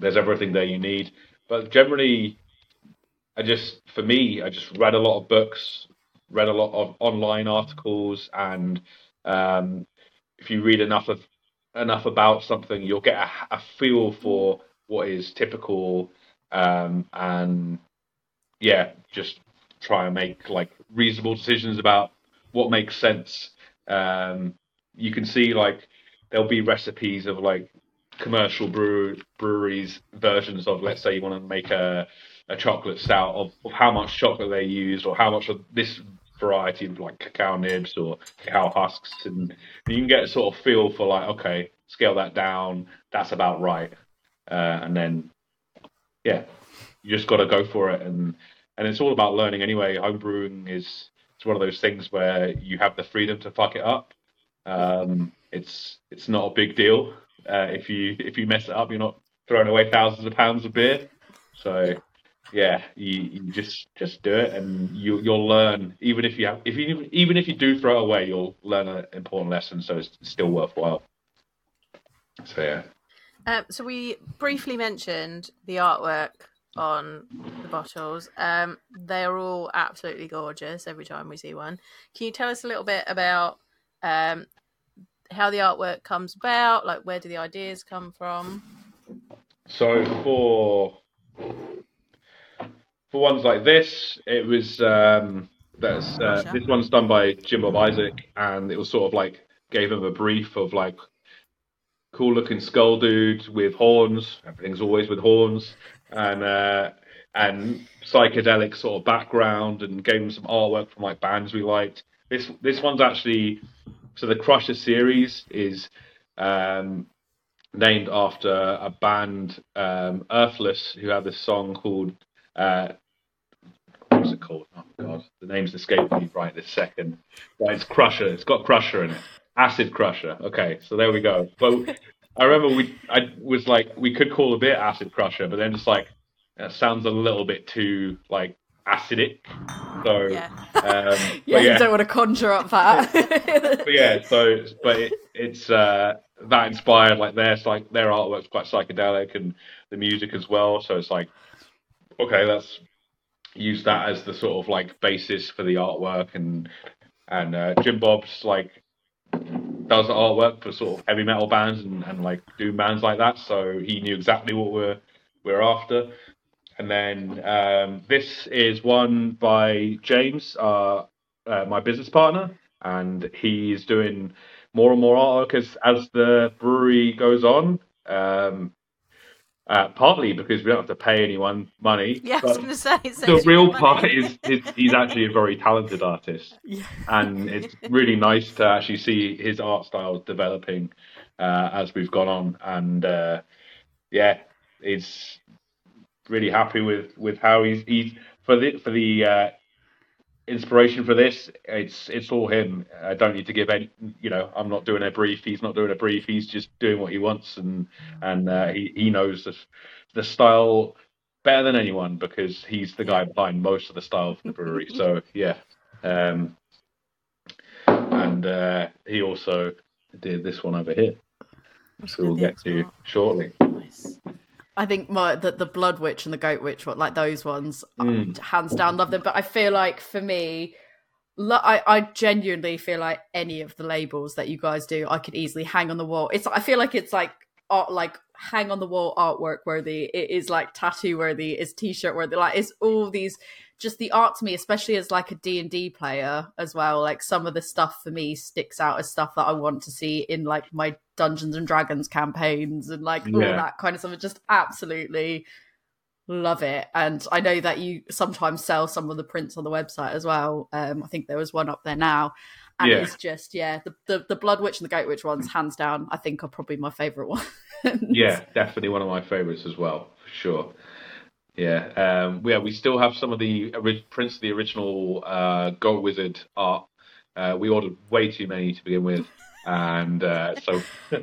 there's everything there you need. But generally, I just for me, I just read a lot of books, read a lot of online articles, and um, if you read enough of enough about something, you'll get a, a feel for what is typical, um, and yeah, just try and make like reasonable decisions about what makes sense. Um, you can see like there'll be recipes of like commercial brew, breweries versions of let's say you want to make a a chocolate stout of, of how much chocolate they use or how much of this variety of like cacao nibs or cacao husks, and you can get a sort of feel for like, okay, scale that down, that's about right, uh, and then yeah, you just got to go for it, and and it's all about learning anyway. Homebrewing is it's one of those things where you have the freedom to fuck it up. Um, it's it's not a big deal uh, if you if you mess it up, you're not throwing away thousands of pounds of beer. So yeah, you, you just just do it, and you you'll learn. Even if you have, if you even if you do throw it away, you'll learn an important lesson. So it's still worthwhile. So yeah. Um, so we briefly mentioned the artwork on the bottles. Um, they're all absolutely gorgeous every time we see one. Can you tell us a little bit about um, how the artwork comes about? Like, where do the ideas come from? So for for ones like this, it was um, that's uh, this one's done by Jim Bob Isaac, and it was sort of like gave him a brief of like cool looking skull dude with horns. Everything's always with horns, and uh, and psychedelic sort of background, and gave him some artwork from like bands we liked. This this one's actually so the Crusher series is um, named after a band, um, Earthless, who have this song called. Uh, what's it called? Oh god, the name's escaping me right this second. But it's Crusher. It's got Crusher in it. Acid Crusher. Okay, so there we go. But I remember we, I was like, we could call a bit Acid Crusher, but then just like, it sounds a little bit too like acidic. So Yeah. um, Yeah, but you don't want to conjure up that. but yeah, so but it, it's uh, that inspired like their like their artwork's quite psychedelic and the music as well. So it's like okay, let's use that as the sort of like basis for the artwork and and uh, Jim Bob's like does artwork for sort of heavy metal bands and, and like doom bands like that. So he knew exactly what we're we're after. And then um, this is one by James, uh, uh, my business partner, and he's doing more and more artwork as as the brewery goes on. Um, uh, partly because we don't have to pay anyone money. Yeah, I was going to say. the real part is, is he's actually a very talented artist, Yeah. and it's really nice to actually see his art style developing uh, as we've gone on. And uh, yeah, he's really happy with with how he's he's for the for the uh, inspiration for this. It's it's all him. I don't need to give any. You know, I'm not doing a brief. He's not doing a brief. He's just doing what he wants, and and uh, he he knows the the style better than anyone because he's the guy behind most of the style for the brewery. so yeah, um, and uh, he also did this one over here, which we'll get to shortly. Nice. I think my the, the blood witch and the goat witch, what like those ones, Mm. hands down love them. But I feel like for me, lo- I I genuinely feel like any of the labels that you guys do, I could easily hang on the wall. It's I feel like it's like art, like hang on the wall artwork worthy. It is like tattoo worthy. It's t shirt worthy. Like it's all these. Just the art to me, especially as like a D and D player as well. Like some of the stuff for me sticks out as stuff that I want to see in like my Dungeons and Dragons campaigns and like all Yeah. that kind of stuff. It just absolutely love it and i know that you sometimes sell some of the prints on the website as well um i think there was one up there now and Yeah. it's just yeah the, the the blood witch and the goat witch ones hands down i think are probably my favorite one yeah, definitely one of my favorites as well, for sure. Yeah, um, yeah, we still have some of the prints of the original uh, Goat Wizard art. Uh, we ordered way too many to begin with, and uh, so we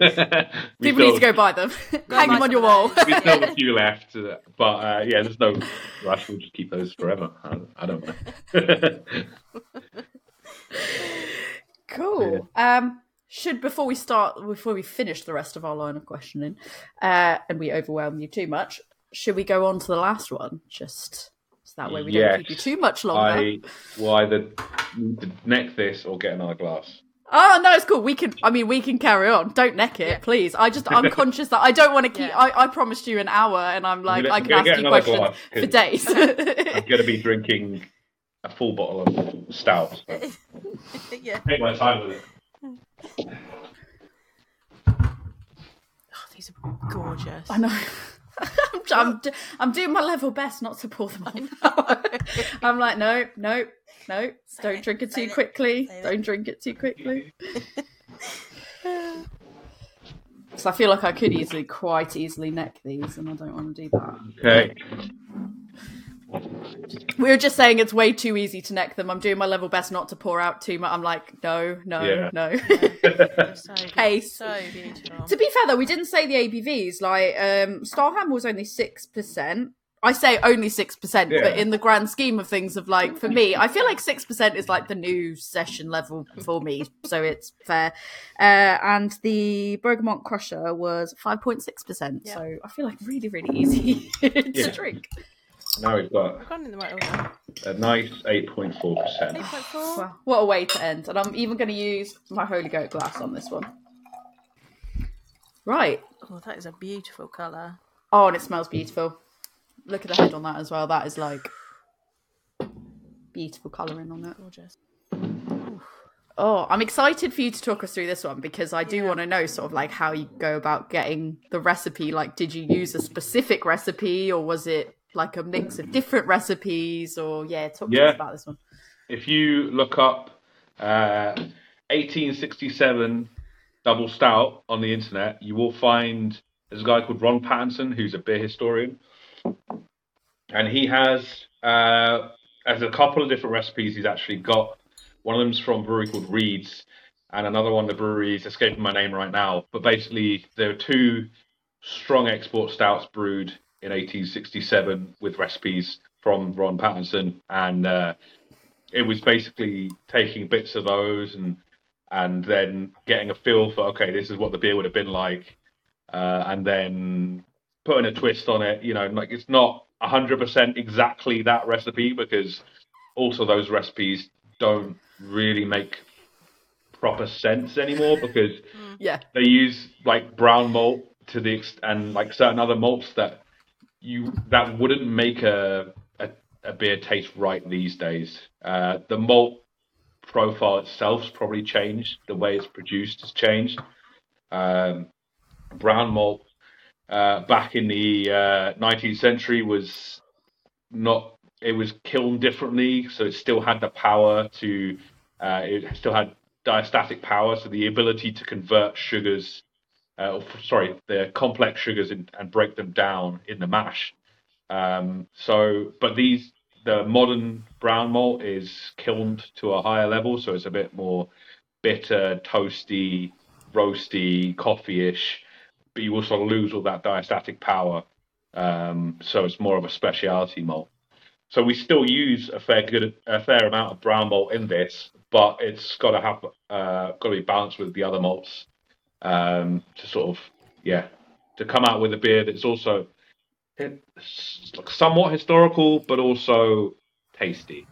people need to go buy them hang them on your wall of we still have a few left, uh, but uh, yeah, there's no rush. We'll just keep those forever. I, I don't know. cool um should before we start before we finish the rest of our line of questioning uh and we overwhelm you too much should we go on to the last one just so that way we don't Yes. keep you too much longer I will either need to neck this or get another glass. Oh no, it's cool. We can. I mean, we can carry on. Don't neck it, Yeah. please. I just, I'm conscious that I don't want to keep. Yeah. I, I promised you an hour, and I'm like, gonna- I can ask you questions glass, 'cause- for days. I'm going to be drinking a full bottle of stout. so yeah. Take my time with it. Oh, these are gorgeous. I know. I'm, I'm, I'm doing my level best not to pour them all. I'm like, no, no. No, Say don't it, drink it say too it, quickly. say. Don't drink it too quickly. So I feel like I could easily, quite easily neck these, and I don't want to do that. Okay. We were just saying it's way too easy to neck them. I'm doing my level best not to pour out too much. I'm like, no, no, Yeah. no. They're so, be- so beautiful. to be fair though, we didn't say the ABVs. Like, um, Starham was only six percent. I say only six percent, Yeah. but in the grand scheme of things, of like for me, I feel like six percent is like the new session level for me, so it's fair. Uh, and the Bergamot Crusher was five point six percent, Yeah. so I feel like really, really easy to Yeah. drink. Now we've got I've gone in the right order. a nice 8.4%. 8.4. Well, what a way to end! And I'm even going to use my Holy Goat glass on this one. Right. Oh, that is a beautiful colour. Oh, and it smells beautiful. Look at the head on that as well. That is like beautiful colouring on it. Gorgeous. Oh, I'm excited for you to talk us through this one because I do Yeah. want to know sort of like how you go about getting the recipe. Like, did you use a specific recipe or was it like a mix of different recipes? Or yeah, talk to us about this one. If you look up uh, 1867 double stout on the internet, you will find there's a guy called Ron Pattinson who's a beer historian, and he has uh, as a couple of different recipes. He's actually got one of them's from a brewery called Reid's, and another one the brewery is escaping my name right now. But basically, there are two strong export stouts brewed in 1867 with recipes from Ron Pattinson, and uh, it was basically taking bits of those and and then getting a feel for okay, this is what the beer would have been like, uh, and then putting a twist on it. You know, like it's not hundred percent exactly that recipe because also those recipes don't really make proper sense anymore because Yeah. they use like brown malt to the ex- and like certain other malts that you that wouldn't make a a, a beer taste right these days. Uh, the malt profile itself's probably changed. The way it's produced has changed. Um, brown malt uh, back in the uh, 19th century was not. It was kilned differently, so it still had the power to. Uh, it still had diastatic power, so the ability to convert sugars, uh, or, sorry, the complex sugars in, and break them down in the mash. Um, so, but these the modern brown malt is kilned to a higher level, so it's a bit more bitter, toasty, roasty, coffee-ish. But you also lose all that diastatic power, um, so it's more of a specialty malt. So we still use a fair good, a fair amount of brown malt in this, but it's got to have uh, got to be balanced with the other malts um, to sort of yeah to come out with a beer that's also somewhat historical, but also tasty.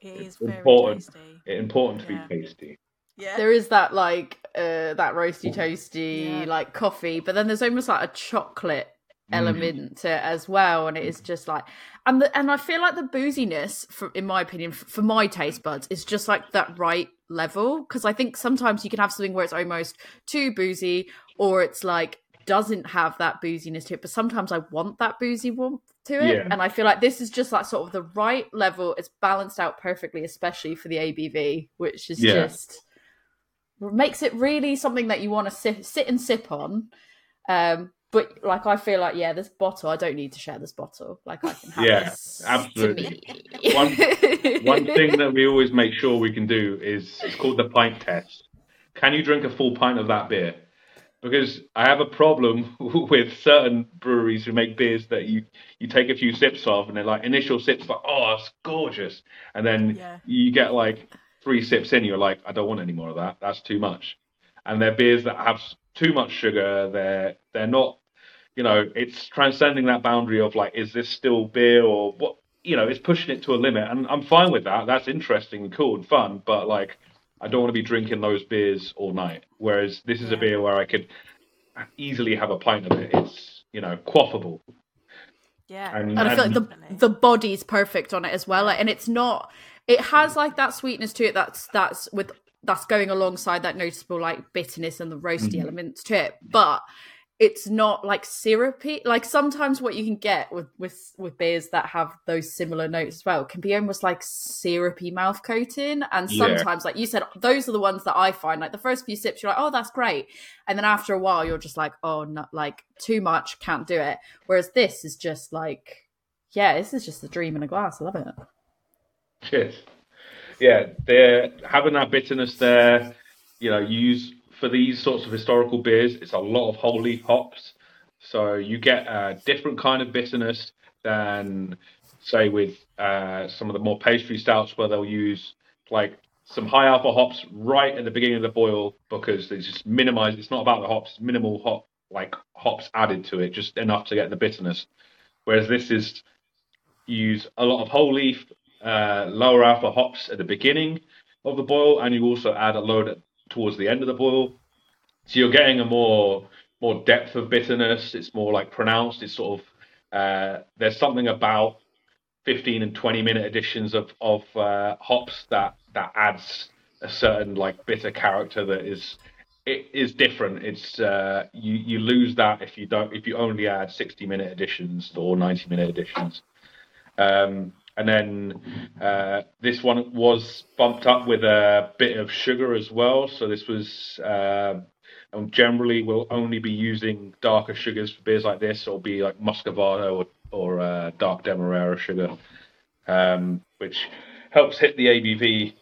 It It's is very important. tasty. Important to Yeah. be tasty. Yeah. There is that like uh that roasty toasty Yeah. like coffee, but then there's almost like a chocolate Mm. element to it as well, and it is just like and the, and I feel like the booziness, for, in my opinion, f- for my taste buds, is just like that right level because I think sometimes you can have something where it's almost too boozy, or it's like doesn't have that booziness to it, but sometimes I want that boozy warmth to it, Yeah. and I feel like this is just like sort of the right level. It's balanced out perfectly, especially for the ABV, which is Yeah. just makes it really something that you want to sit, sit and sip on. Um, but like I feel like yeah, this bottle I don't need to share this bottle. Like I can have Yeah, this absolutely. to me. One- One thing that we always make sure we can do is it's called the pint test. Can you drink a full pint of that beer? Because I have a problem with certain breweries who make beers that you you take a few sips of and they're like initial sips like oh it's gorgeous and then Yeah. you get like three sips in you're like I don't want any more of that. That's too much. And they're beers that have too much sugar. They're they're not you know it's transcending that boundary of like is this still beer or what you know it's pushing it to a limit. And I'm fine with that. That's interesting and cool and fun but like I don't want to be drinking those beers all night. Whereas this is a beer where I could easily have a pint of it. It's you know quaffable. Yeah. And- and I feel like the the body's perfect on it as well. Like, and it's not. It has like that sweetness to it. That's that's with that's going alongside that noticeable like bitterness and the roasty Mhm. elements to it. But it's not like syrupy. Like sometimes what you can get with with with beers that have those similar notes as well can be almost like syrupy mouth coating. And Yeah. sometimes, like you said, those are the ones that I find. Like the first few sips, you're like, oh, that's great, and then after a while, you're just like, oh, not like too much, can't do it. Whereas this is just like, yeah, this is just a dream in a glass. I love it. Cheers. Yeah, they're having that bitterness there. You know, use for these sorts of historical beers, it's a lot of whole leaf hops. So you get a different kind of bitterness than, say, with uh, some of the more pastry stouts where they'll use like some high alpha hops right at the beginning of the boil because they just minimize. It's not about the hops, minimal hop like hops added to it, just enough to get the bitterness. Whereas this is use a lot of whole leaf, uh, lower alpha hops at the beginning of the boil, and you also add a load towards the end of the boil. So you're getting a more more depth of bitterness. It's more like pronounced. It's sort of uh, there's something about 15 and 20 minute additions of of uh, hops that that adds a certain like bitter character that is it is different. It's uh, you you lose that if you don't if you only add 60 minute additions or 90 minute additions. Um, and then uh, this one was bumped up with a bit of sugar as well. So this was uh, and generally we'll only be using darker sugars for beers like this, or be like Muscovado or or uh, dark Demerara sugar, um, which helps hit the ABV,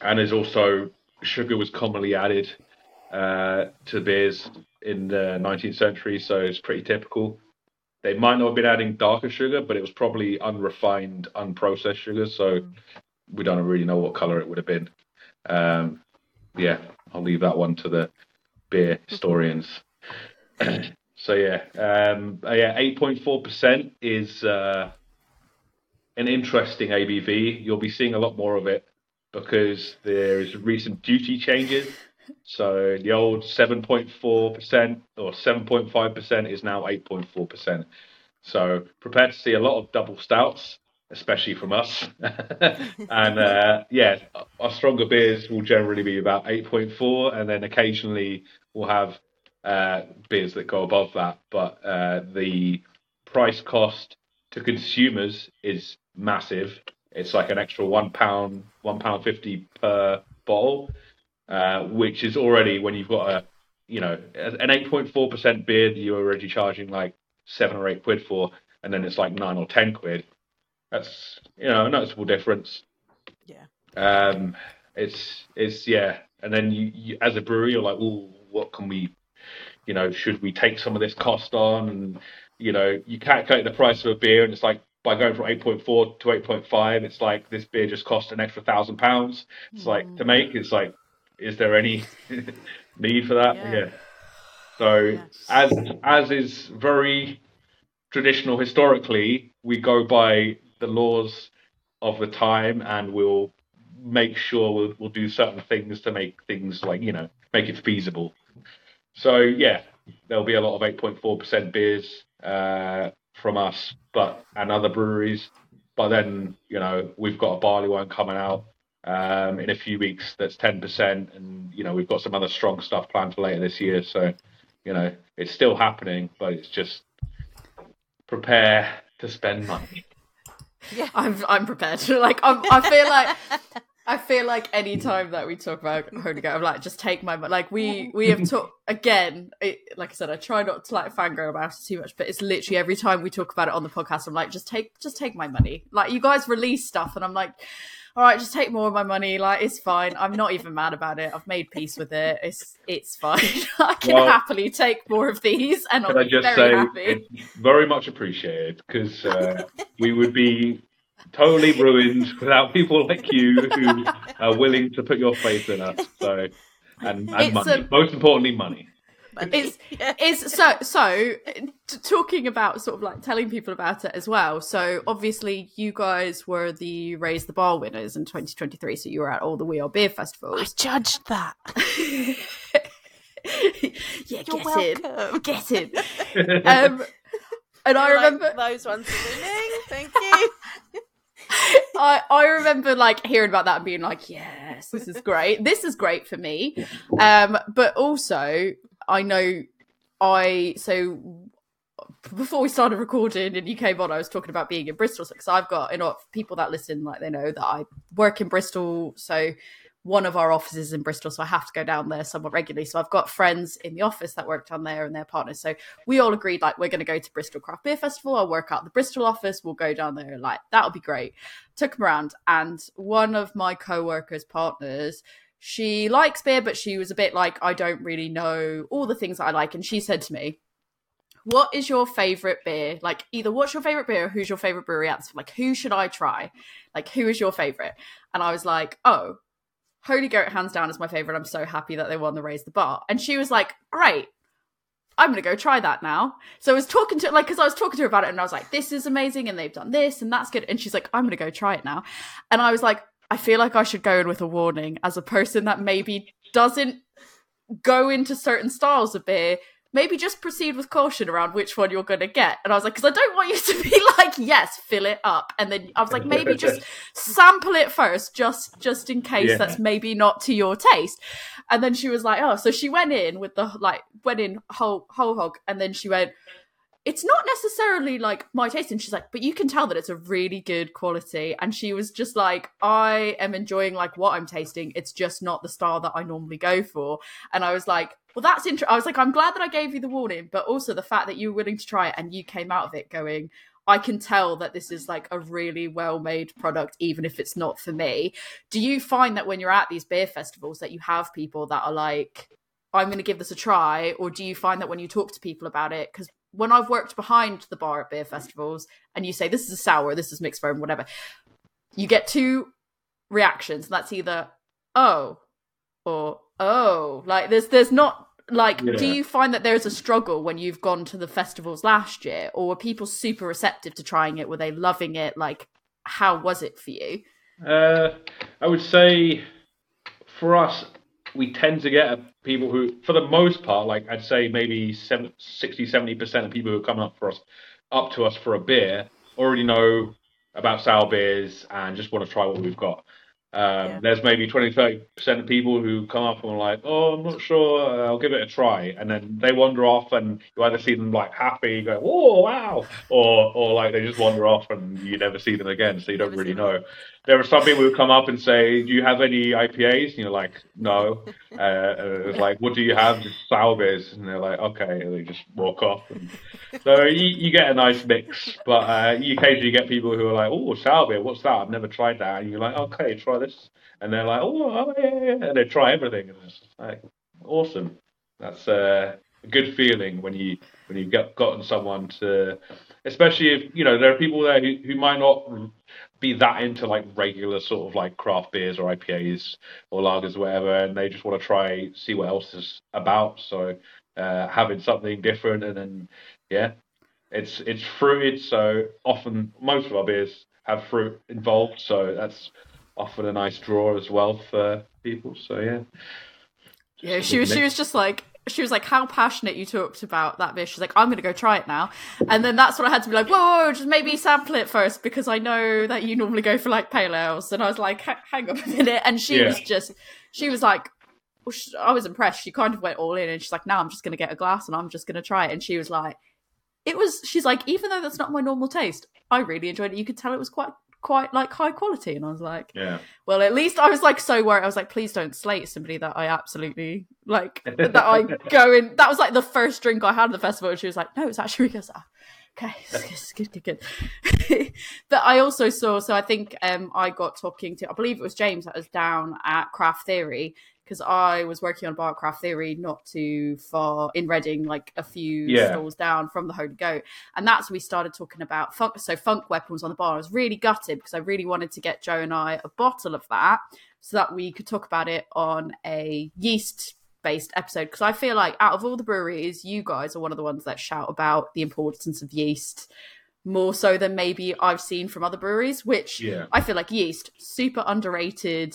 and is also sugar was commonly added uh, to beers in the 19th century, so it's pretty typical. They might not have been adding darker sugar, but it was probably unrefined, unprocessed sugar, so we don't really know what color it would have been. Um, yeah, I'll leave that one to the beer historians. so yeah, um, uh, yeah, eight point four percent is uh, an interesting ABV. You'll be seeing a lot more of it because there is recent duty changes. So the old seven point four percent or seven point five percent is now eight point four percent. So prepare to see a lot of double stouts, especially from us. and uh, yeah, our stronger beers will generally be about 8.4, and then occasionally we'll have uh, beers that go above that. But uh, the price cost to consumers is massive. It's like an extra one pound, one pound fifty per bottle, uh, which is already when you've got a, you know, an 8.4% beer that you're already charging like seven or eight quid for, and then it's like nine or ten quid. That's you know a noticeable difference. Yeah. Um, it's it's yeah, and then you, you as a brewery, you're like, oh, what can we, you know, should we take some of this cost on? And you know, you calculate the price of a beer, and it's like by going from 8.4 to 8.5, it's like this beer just cost an extra thousand pounds. It's like to make. It's like, is there any need for that? Yeah. yeah. So as as is very traditional historically, we go by the laws of the time and we'll make sure we'll, we'll do certain things to make things like you know make it feasible. So yeah, there'll be a lot of 8.4% beers uh, from us, but and other breweries. But then you know we've got a barley wine coming out um, in a few weeks that's 10%, and you know we've got some other strong stuff planned for later this year. So you know it's still happening, but it's just prepare to spend money. Yeah, I'm I'm prepared. like I'm, I feel like I feel like any time that we talk about Holy Goat, I'm like, just take my money. Like we we have talked again. It, like I said, I try not to like fangirl about it too much, but it's literally every time we talk about it on the podcast, I'm like, just take just take my money. Like you guys release stuff, and I'm like. All right, just take more of my money. Like it's fine. I'm not even mad about it. I've made peace with it. It's it's fine. I can Well- happily take more of these, and I'll be just very say happy. it's very much appreciated because uh, we would be totally ruined without people like you who are willing to put your faith in us. So and, and money, a- most importantly, money. It's Yeah. it's so so t- talking about sort of like telling people about it as well. So obviously you guys were the Raise the Bar winners in 2023, so you were at all the We Are Beer I festivals. judged that. yeah, You're get in, get in. Um, and I I like remember, those ones winning. Thank you. I, I remember like hearing about that and being like, yes, this is great. This is great for me. Um, but also, I know I so before we started recording and you came on, I was talking about being in Bristol because I've got you know people that listen like they know that I work in Bristol, so one of our offices in Bristol, so I have to go down there somewhat regularly. So I've got friends in the office that work down there and their partners. So we all agreed like we're going to go to Bristol Craft Beer Festival. I'll work out the Bristol office. We'll go down there. Like that'll be great. Took them around, and one of my co-workers' partners. She likes beer, but she was a bit like, I don't really know all the things that I like. And she said to me, what is your favorite beer? Like either what's your favorite beer or who's your favorite brewery answer? Like who should I try? Like who is your favorite? And I was like, oh, Holy Goat hands down is my favorite. I'm so happy that they won the Raise the Bar. And she was like, great. I'm gonna go try that now. So I was talking to like because I was talking to her about it and I was like, this is amazing and they've done this and that's good. And she's like, I'm gonna go try it now. And I was like, I feel like I should go in with a warning as a person that maybe doesn't go into certain styles of beer maybe just proceed with caution around which one you're going to get. And I was like, because I don't want you to be like, yes, fill it up. And then I was like, maybe just sample it first, just just in case yeah. that's maybe not to your taste. And then she was like, oh, so she went in with the like went in whole whole hog, and then she went. It's not necessarily like my taste, and she's like, but you can tell that it's a really good quality. And she was just like, I am enjoying like what I'm tasting. It's just not the style that I normally go for. And I was like, well, that's interesting. I was like, I'm glad that I gave you the warning, but also the fact that you were willing to try it and you came out of it going, I can tell that this is like a really well made product, even if it's not for me. Do you find that when you're at these beer festivals that you have people that are like, I'm going to give this a try? Or do you find that when you talk to people about it, because when I've worked behind the bar at beer festivals and you say, this is a sour, this is mixed ferm, whatever, you get two reactions. And that's either, oh, or oh, like there's there's not like yeah. do you find that there's a struggle when you've gone to the festivals last year or were people super receptive to trying it were they loving it like how was it for you uh, i would say for us we tend to get people who for the most part like i'd say maybe 60 70% of people who come up for us up to us for a beer already know about sour beers and just want to try what we've got um, yeah. There's maybe 20 30% of people who come up and are like, oh, I'm not sure, I'll give it a try. And then they wander off, and you either see them like happy, go, oh, wow, or, or like they just wander off and you never see them again, so you don't really know. There are some people who come up and say, do you have any IPAs? And you're like, no. Uh, it's like, what do you have? Just sour beers. And they're like, okay. And they just walk off. And so you, you get a nice mix, but uh, you occasionally get people who are like, oh, sour beer, what's that? I've never tried that. And you're like, okay, try this, and they're like, oh, oh yeah, yeah, and they try everything, and it's like awesome. That's uh, a good feeling when you when you've got, gotten someone to, especially if you know there are people there who, who might not be that into like regular sort of like craft beers or IPAs or lagers or whatever, and they just want to try see what else is about. So uh, having something different, and then yeah, it's it's fruited. So often most of our beers have fruit involved, so that's often a nice draw as well for people. So yeah. Yeah, she was she was just like she was like how passionate you talked about that beer. She's like, I'm gonna go try it now. And then that's when I had to be like, whoa, whoa, whoa just maybe sample it first because I know that you normally go for like pale ales. And I was like, hang on a minute. And she yeah. was just she was like I was impressed. She kind of went all in and she's like, now I'm just gonna get a glass and I'm just gonna try it. And she was like, it was she's like, even though that's not my normal taste, I really enjoyed it. You could tell it was quite quite like high quality. And I was like, yeah. Well, at least I was like so worried. I was like, please don't slate somebody that I absolutely like that I go in. That was like the first drink I had at the festival. And she was like, no, it's actually because. Oh, okay, it's good, good, good. but I also saw, so I think um, I got talking to, I believe it was James that was down at Craft Theory, because I was working on Barcraft Theory not too far in Reading, like a few yeah. stalls down from the Holy Goat, and that's when we started talking about funk. So funk weapons on the bar. I was really gutted because I really wanted to get Joe and I a bottle of that so that we could talk about it on a yeast based episode because I feel like out of all the breweries, you guys are one of the ones that shout about the importance of yeast more so than maybe I've seen from other breweries, which yeah. I feel like yeast super underrated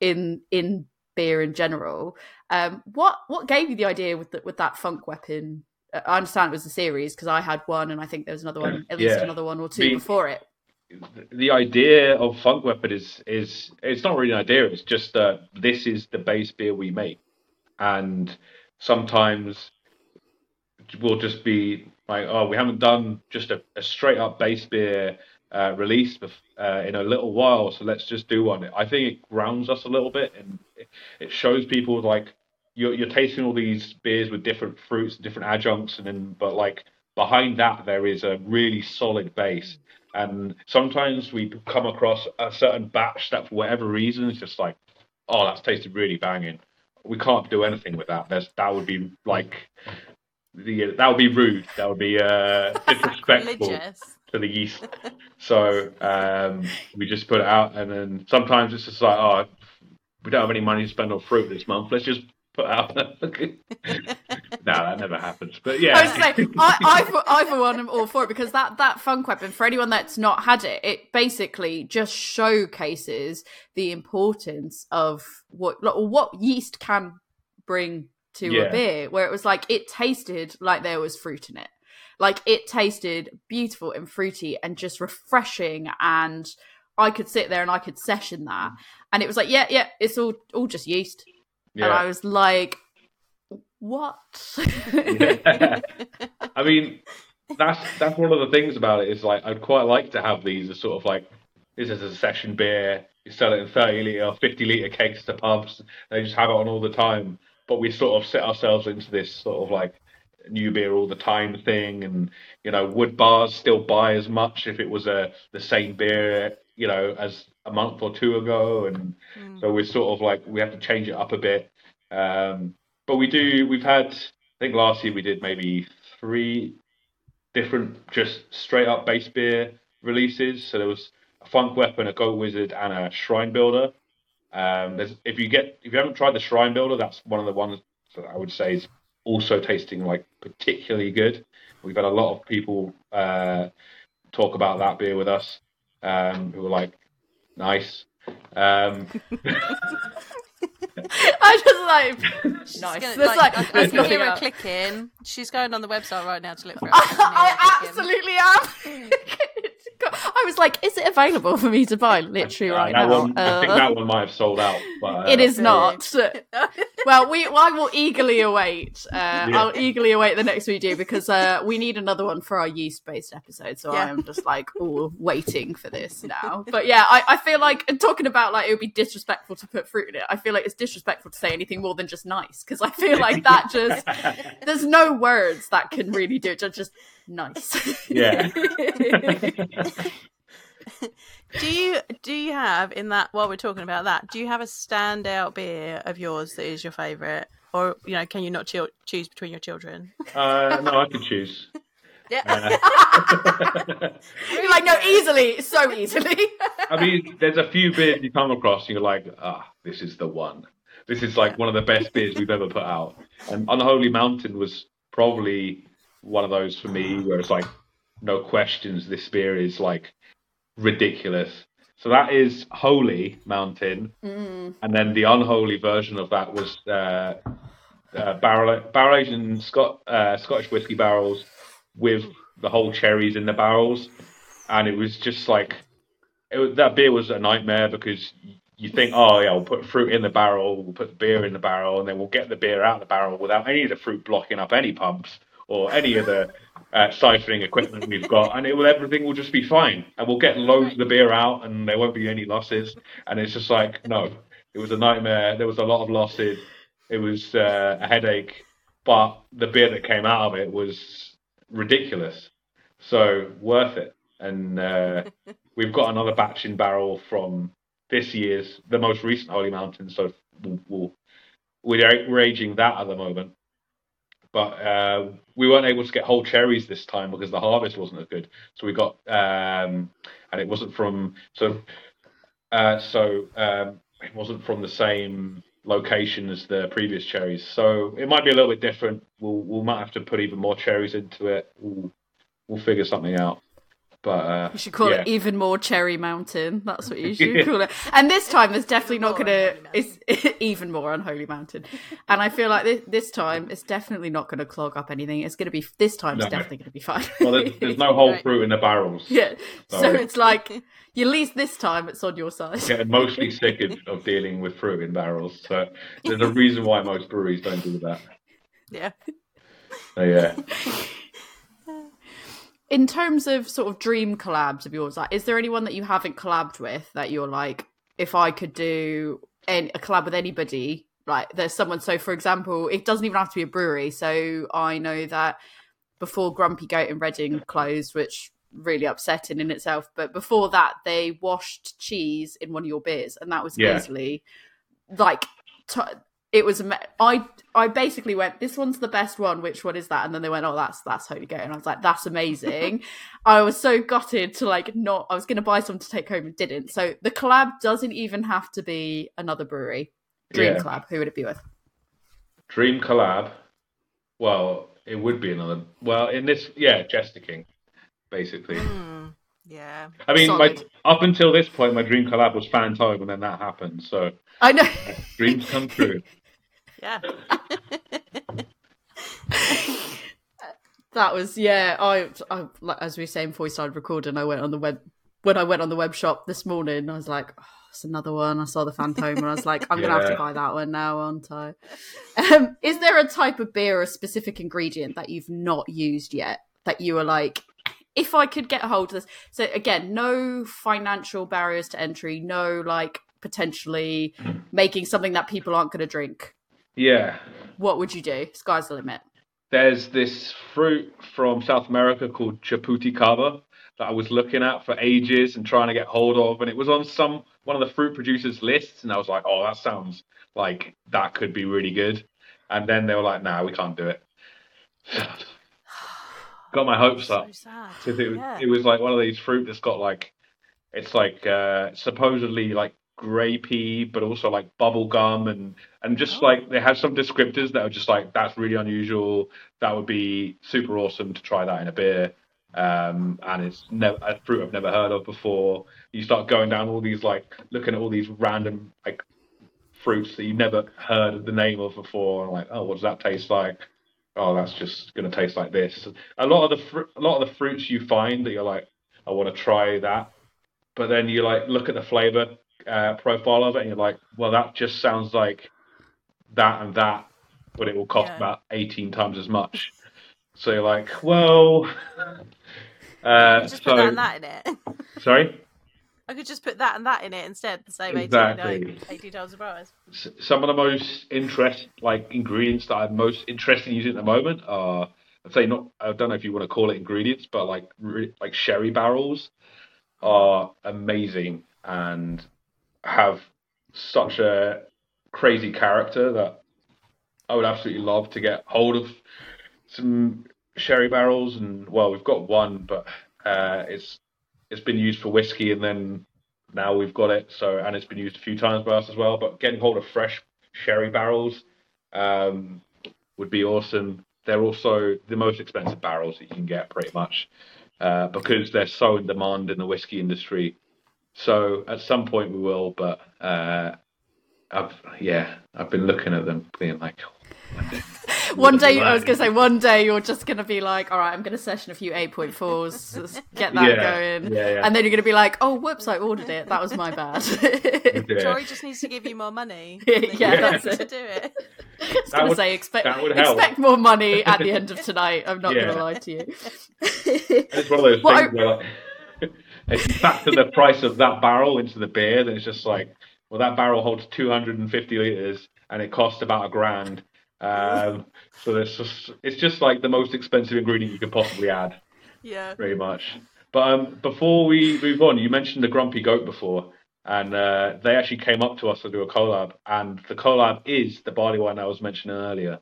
in in beer in general. Um, what what gave you the idea with the, with that funk weapon? Uh, I understand it was a series because I had one, and I think there was another one, at least yeah. another one or two before it. The idea of funk weapon is is it's not really an idea. It's just that this is the base beer we make, and sometimes we'll just be like, oh, we haven't done just a, a straight up base beer uh, release uh, in a little while, so let's just do one. I think it grounds us a little bit, and it shows people like you're, you're tasting all these beers with different fruits, different adjuncts, and then but like behind that there is a really solid base. And sometimes we come across a certain batch that, for whatever reason, is just like, oh, that's tasted really banging. We can't do anything with that. There's that would be like the that would be rude. That would be uh, disrespectful to the yeast. so um, we just put it out, and then sometimes it's just like, oh, we don't have any money to spend on fruit this month. Let's just put out. no, that never happens. But yeah, I was saying, I, I, for, I for one am all for it because that that funk weapon for anyone that's not had it, it basically just showcases the importance of what what yeast can bring to yeah. a beer. Where it was like it tasted like there was fruit in it, like it tasted beautiful and fruity and just refreshing and. I could sit there and I could session that, and it was like, yeah, yeah, it's all all just yeast yeah. And I was like, what? yeah. I mean, that's that's one of the things about it is like I'd quite like to have these as sort of like this is a session beer. You sell it in thirty liter, fifty liter kegs to pubs. They just have it on all the time. But we sort of set ourselves into this sort of like new beer all the time thing, and you know, would bars still buy as much if it was a the same beer, you know, as a month or two ago, and mm. so we're sort of like we have to change it up a bit. Um, but we do. We've had. I think last year we did maybe three different just straight up base beer releases. So there was a Funk Weapon, a Goat Wizard, and a Shrine Builder. Um, if you get if you haven't tried the Shrine Builder, that's one of the ones that I would say is also tasting like particularly good. We've had a lot of people uh, talk about that beer with us um, who were like, Nice. Um, I just like nice. Gonna, like, like, I, I can hear her clicking. She's going on the website right now to look for it. I, I absolutely am. I was like, is it available for me to buy literally uh, right now? One, uh, I think that one might have sold out. But, uh, it is not. well, we I will eagerly await. Uh, yeah. I'll eagerly await the next video because uh, we need another one for our yeast based episode. So yeah. I am just like, oh, waiting for this now. But yeah, I, I feel like talking about like it would be disrespectful to put fruit in it. I feel like it's disrespectful to say anything more than just nice because I feel like that just there's no words that can really do it. Just nice. Yeah. do you do you have in that while we're talking about that? Do you have a standout beer of yours that is your favourite, or you know, can you not cho- choose between your children? Uh, no, I can choose. Yeah. Uh, you're like, no, easily, so easily. I mean, there's a few beers you come across, and you're like, ah, this is the one. This is like one of the best beers we've ever put out. And Unholy Mountain was probably one of those for me where it's like, no questions, this beer is like ridiculous. So that is Holy Mountain, mm. and then the unholy version of that was uh, uh, barrel barrel aged in Scot, uh, Scottish whiskey barrels with the whole cherries in the barrels, and it was just like it, that beer was a nightmare because you think, oh yeah, we'll put fruit in the barrel, we'll put the beer in the barrel, and then we'll get the beer out of the barrel without any of the fruit blocking up any pumps or any of the uh, ciphering equipment we've got, and it will everything will just be fine, and we'll get loads of the beer out, and there won't be any losses. And it's just like no, it was a nightmare. There was a lot of losses. It was uh, a headache, but the beer that came out of it was ridiculous. So worth it. And uh, we've got another batch in barrel from this year's, the most recent Holy Mountain. So we'll, we'll, we're aging that at the moment but uh, we weren't able to get whole cherries this time because the harvest wasn't as good. So we got, um, and it wasn't from so, uh, so um, it wasn't from the same location as the previous cherries. So it might be a little bit different. We'll we might have to put even more cherries into it. We'll we'll figure something out. But uh, you should call yeah. it even more Cherry Mountain. That's what you should call it. And this time, there's definitely not going to. It's even more Unholy Mountain. And I feel like this, this time, it's definitely not going to clog up anything. It's going to be this time. It's definitely going to be fine. well, there's, there's, no whole fruit in the barrels. Yeah. So. so it's like at least this time, it's on your side. Getting mostly sick of dealing with fruit in barrels. So there's a reason why most breweries don't do that. Yeah. So, yeah. In terms of sort of dream collabs of yours, like, is there anyone that you haven't collabed with that you're like, if I could do a collab with anybody, like there's someone. So, for example, it doesn't even have to be a brewery. So I know that before Grumpy Goat in Reading closed, which really upsetting in itself. But before that, they washed cheese in one of your beers, and that was Yeah. easily like t- it was. ama- I I basically went, "This one's the best one. Which one is that?" And then they went, "Oh, that's that's Holy Goat," and I was like, "That's amazing." I was so gutted to like not. I was going to buy some to take home and didn't. So the collab doesn't even have to be another brewery. Dream Yeah. collab. Who would it be with? Dream collab. Well, it would be another. Well, in this, yeah, Jester King, basically. Hmm. Yeah. I mean, my, up until this point, my dream collab was Fantôme, and then that happened. So I know. dreams come true. Yeah. That was yeah. I, I like, as we were saying before we started recording, I went on the web when I went on the web shop this morning. I was like, oh, it's another one. I saw the Phantom, and I was like, I'm gonna have to buy that one now, aren't I? Um, is there a type of beer or a specific ingredient that you've not used yet that you are like, if I could get a hold of this? So again, no financial barriers to entry, no like potentially making something that people aren't going to drink. Yeah. What would you do? Sky's the limit. There's this fruit from South America called Jabuticaba that I was looking at for ages and trying to get hold of, and it was on some one of the fruit producers' lists, and I was like, "Oh, that sounds like that could be really good." And then they were like, "Nah, we can't do it." Got my hopes up So sad. because it was Yeah. it was like one of these fruit that's got like it's like uh supposedly like grapey but also like bubble gum and and just Oh. like they have some descriptors that are just like that's really unusual. That would be super awesome to try that in a beer. Um and it's never a fruit I've never heard of before. You start going down all these like looking at all these random like fruits that you've never heard the name of before. And like oh what does that taste like? Oh that's just going to taste like this. A lot of the fr- a lot of the fruits you find that you're like I want to try that. But then you like look at the flavor uh, profile of it and you're like well that just sounds like that and that but it will cost Yeah. about 18 times as much so you're like well uh, just so put that and that in it. sorry I could just put that and that in it instead. The same 18, Exactly. like, 80 times the price. Some of the most interest like ingredients that I'm most interested in using at the moment are I'd say not I don't know if you want to call it ingredients but like like sherry barrels are amazing and have such a crazy character that I would absolutely love to get hold of some sherry barrels and well we've got one but uh, it's it's been used for whiskey and then now we've got it. So and it's been used a few times by us as well but getting hold of fresh sherry barrels um, would be awesome. They're also the most expensive barrels that you can get pretty much uh, because they're so in demand in the whiskey industry so at some point we will but uh, I've yeah I've been looking at them being like One day, I was going to say, one day you're just going to be like, all right, I'm going to session a few 8.4s, just get that Yeah, going. yeah, yeah. And then you're going to be like, oh, whoops, I ordered it. That was my bad. Yeah. Tori just needs to give you more money. Yeah, yeah, that's it. to do it. I was going to say, expect, that would help. expect more money at the end of tonight. I'm not Yeah. going to lie to you. It's one of those Well, things where like, if you factor the price of that barrel into the beer, then it's just like, well, that barrel holds 250 liters and it costs about a grand. Um, so there's just, it's just like the most expensive ingredient you could possibly add, Yeah. pretty much. But um, before we move on, you mentioned the Grumpy Goat before, and uh, they actually came up to us to do a collab, and the collab is the barley wine I was mentioning earlier.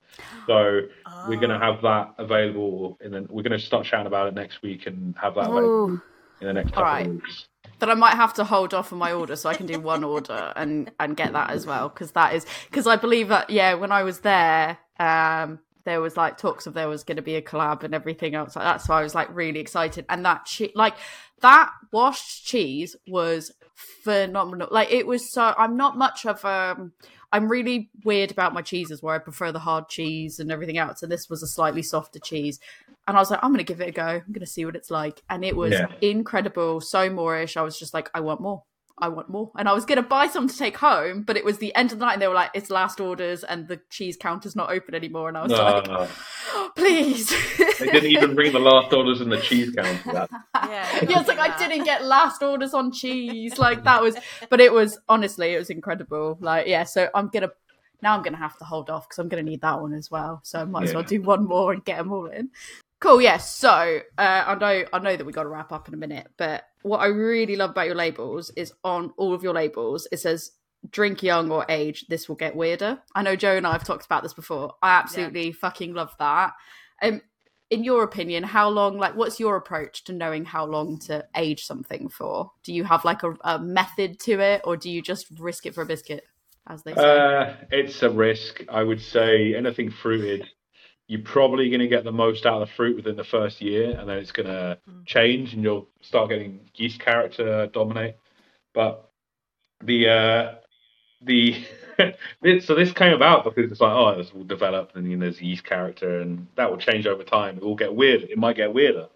So we're going to have that available, and then we're going to start chatting about it next week and have that available Ooh. In the next couple Alright. of weeks. But I might have to hold off on my order so I can do one order and and get that as well because that is because I believe that yeah when I was there um there was like talks of there was going to be a collab and everything else like that so I was like really excited and that che- like that washed cheese was phenomenal like it was so I'm not much of um I'm really weird about my cheeses where I prefer the hard cheese and everything else and this was a slightly softer cheese and I was like, I'm gonna give it a go. I'm gonna see what it's like, and it was Yeah. incredible, so Moreish. I was just like, I want more. I want more. And I was going to buy some to take home, but it was the end of the night and they were like, it's last orders and the cheese counter's not open anymore. And I was No, like, no. please. They didn't even bring the last orders in the cheese counter. Yeah, yeah, it's like I didn't get last orders on cheese. Like that was, but it was honestly, it was incredible. Like, yeah, so I'm going to, now I'm going to have to hold off because I'm going to need that one as well. So I might as well do one more and get them all in. Cool. Yes. so uh, I know I know that we got to wrap up in a minute, but what I really love about your labels is on all of your labels it says drink young or age. This will get weirder. I know Joe and I have talked about this before. I absolutely fucking love that. Um, in your opinion, how long? Like, what's your approach to knowing how long to age something for? Do you have like a, a method to it, or do you just risk it for a biscuit, as they say? Uh, it's a risk. I would say anything fruited, you're probably going to get the most out of the fruit within the first year, and then it's going to change, and you'll start getting yeast character dominate. But the uh, the so this came about because it's like, oh, this will develop, and you know, there's yeast character, and that will change over time. It will get weird. It might get weirder,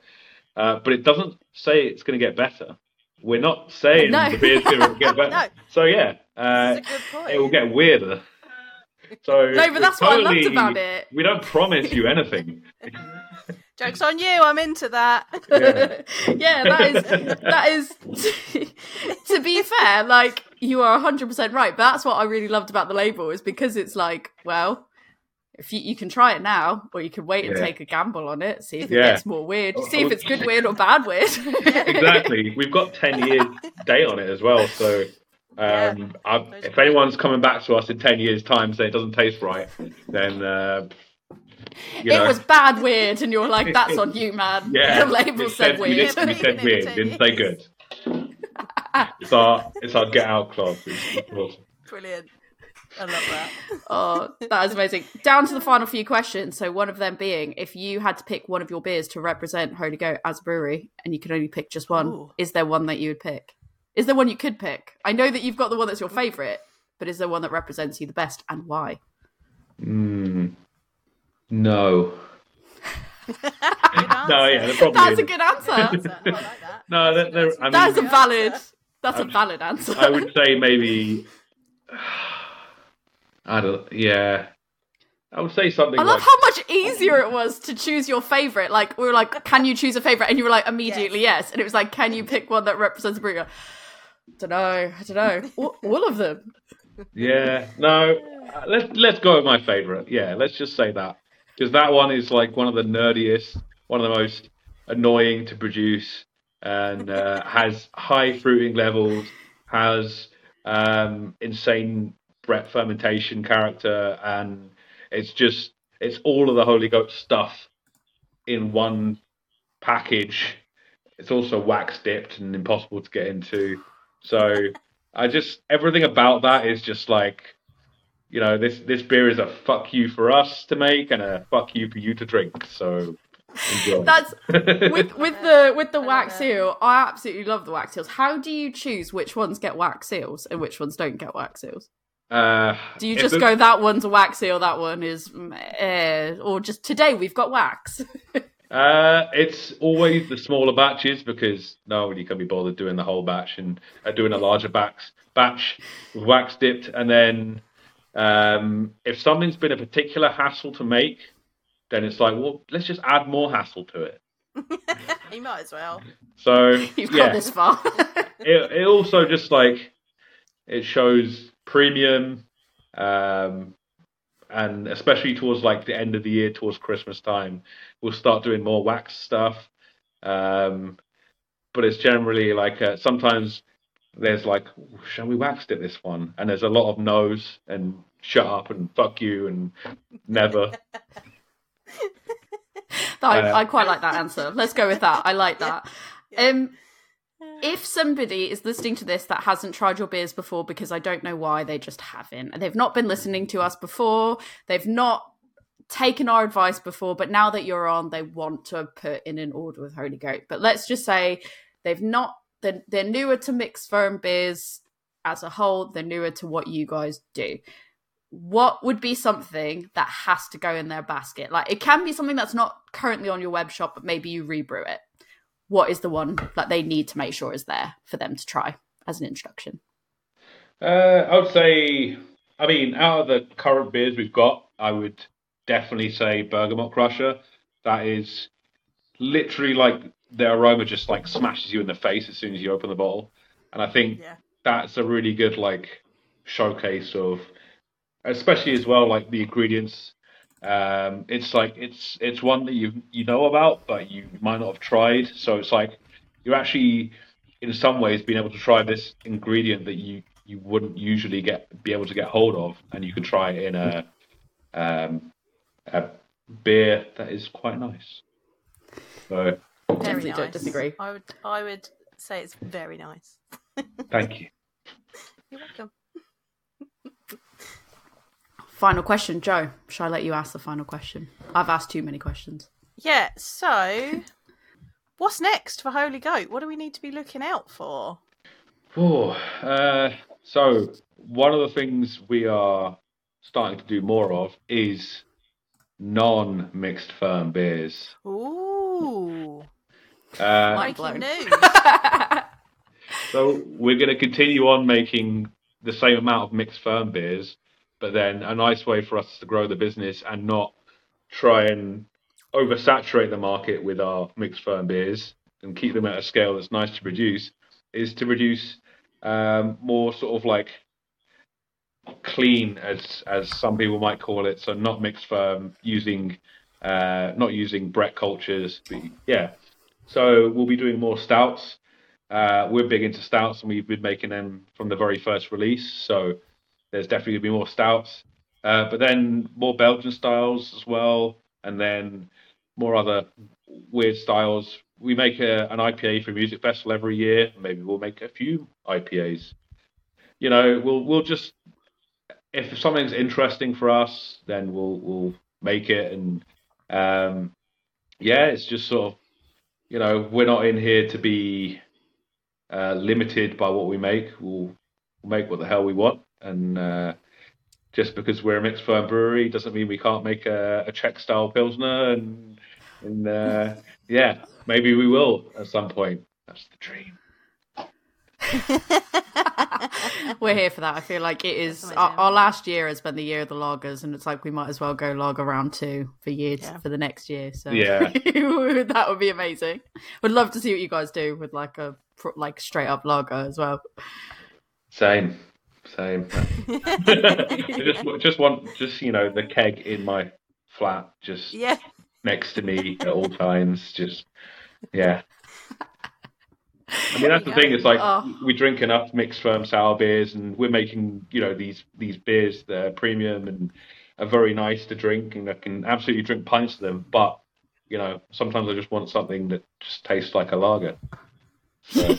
uh, but it doesn't say it's going to get better. We're not saying No. the beer's going to get better. No. So yeah, uh, That's a good point. it will get weirder. So no, but that's we're what I loved about it. We don't promise you anything. Joke's on you. I'm into that. Yeah. yeah, that is that is to be fair, like you are 100% right, but that's what I really loved about the label is because it's like, well, if you, you can try it now or you can wait and Yeah. take a gamble on it, see if it Yeah. gets more weird, see if it's good weird or bad weird. exactly. We've got ten years date on it as well. So um, Those if anyone's coming back to us in ten years' time saying it doesn't taste right, then uh, you it know, was bad weird and you're like, that's on you, man. yeah, the label it said we weird. did- we said weird. Didn't say good. It's our it's our get out clause. It's- it's awesome. Brilliant. I love that. Oh, that is amazing. Down to the final few questions. So, one of them being if you had to pick one of your beers to represent Holy Goat as a brewery and you could only pick just one, Ooh. is there one that you would pick? Is there one you could pick? I know that you've got the one that's your favourite, but is there one that represents you the best and why? Mm, no. No, yeah, probably That's a good answer. Answer. Like that. No, there, there, I mean, That is a valid. answer. That's a valid answer. I would say maybe. I don't. Yeah, I would say something I love like. how much easier it was to choose your favorite. Like we were like, "Can you choose a favorite?" And you were like, immediately yes. And it was like, "Can you pick one that represents a brewery?" Don't know. I don't know. All, all of them. Yeah, no. uh, Let's let's go with my favorite. Yeah, let's just say that because that one is like one of the nerdiest, one of the most annoying to produce, and uh, has high fruiting levels, has um, insane Brett fermentation character, and it's just it's all of the Holy Goat stuff in one package. It's also wax dipped and impossible to get into. So I just everything about that is just like, you know, this this beer is a fuck you for us to make and a fuck you for you to drink. So enjoy. That's with with the with the wax seal. I absolutely love the wax seals. How do you choose which ones get wax seals and which ones don't get wax seals? uh, Do you just it- go that one's a wax seal, that one is, eh, or just today we've got wax? Uh, it's always the smaller batches because no nobody can be bothered doing the whole batch and uh, doing a larger batch batch with wax dipped. And then um, if something's been a particular hassle to make, then it's like, well, let's just add more hassle to it. you might as well. So You've yeah, got this far. it, it also just like it shows premium um and especially towards like the end of the year towards christmas time we'll start doing more wax stuff um but it's generally like uh, sometimes there's like shall we wax dip this one and there's a lot of no's and shut up and fuck you and never I, Uh, I quite like that answer. Let's go with that. I like that. Um, if somebody is listening to this that hasn't tried your beers before, because I don't know why, they just haven't. They've not been listening to us before. They've not taken our advice before, but now that you're on, they want to put in an order with Holy Goat. But let's just say they've not. They're, they're newer to mixed ferm beers as a whole. They're newer to what you guys do what would be something that has to go in their basket? Like it can be something that's not currently on your web shop, but maybe you rebrew it. What is the one that they need to make sure is there for them to try as an introduction? Uh, I would say, I mean, out of the current beers we've got, I would definitely say Bergamot Crusher. That is literally like the aroma just like smashes you in the face as soon as you open the bottle, and I think Yeah. that's a really good like showcase of, especially as well like the ingredients. Um, it's like it's it's one that you you know about, but you might not have tried. So it's like you're actually in some ways being able to try this ingredient that you you wouldn't usually get be able to get hold of, and you can try it in a um, a beer that is quite nice. So Very Definitely nice. don't disagree. I would I would say it's very nice. thank you. You're welcome. Final question, Joe. Shall I let you ask the final question? I've asked too many questions. Yeah, so what's next for Holy Goat? What do we need to be looking out for? Oh, uh, so one of the things we are starting to do more of is non-mixed ferm beers. Ooh. Uh, Mind Breaking news. So we're going to continue on making the same amount of mixed ferm beers, but then a nice way for us to grow the business and not try and oversaturate the market with our mixed ferm beers and keep them at a scale that's nice to produce is to produce um, more sort of like clean as as some people might call it. So not mixed ferm using uh not using Brett cultures but yeah. So we'll be doing more stouts. Uh, we're big into stouts and we've been making them from the very first release. So there's definitely going to be more stouts, uh, but then more Belgian styles as well, and then more other weird styles. We make a, an IPA for music festival every year. Maybe we'll make a few IPAs. You know, we'll we'll just if something's interesting for us, then we'll we'll make it. And um, yeah, it's just sort of you know we're not in here to be uh, limited by what we make. We'll, we'll make what the hell we want, and uh, just because we're a mixed ferm brewery doesn't mean we can't make a, a Czech style pilsner. And, and uh, yeah, maybe we will at some point. That's the dream. We're here for that. I feel like it is our, our last year has been the year of the loggers, and it's like we might as well go log around two for years Yeah. for the next year. So Yeah. that would be amazing. Would love to see what you guys do with like a like straight up lager as well. Same, same. I just just want just you know the keg in my flat, just yeah. next to me at all times. Just yeah. I mean that's the There thing. go. It's like Oh. we drink enough mixed ferm sour beers, and we're making you know these these beers that are premium and are very nice to drink, and I can absolutely drink pints of them. But you know sometimes I just want something that just tastes like a lager. So,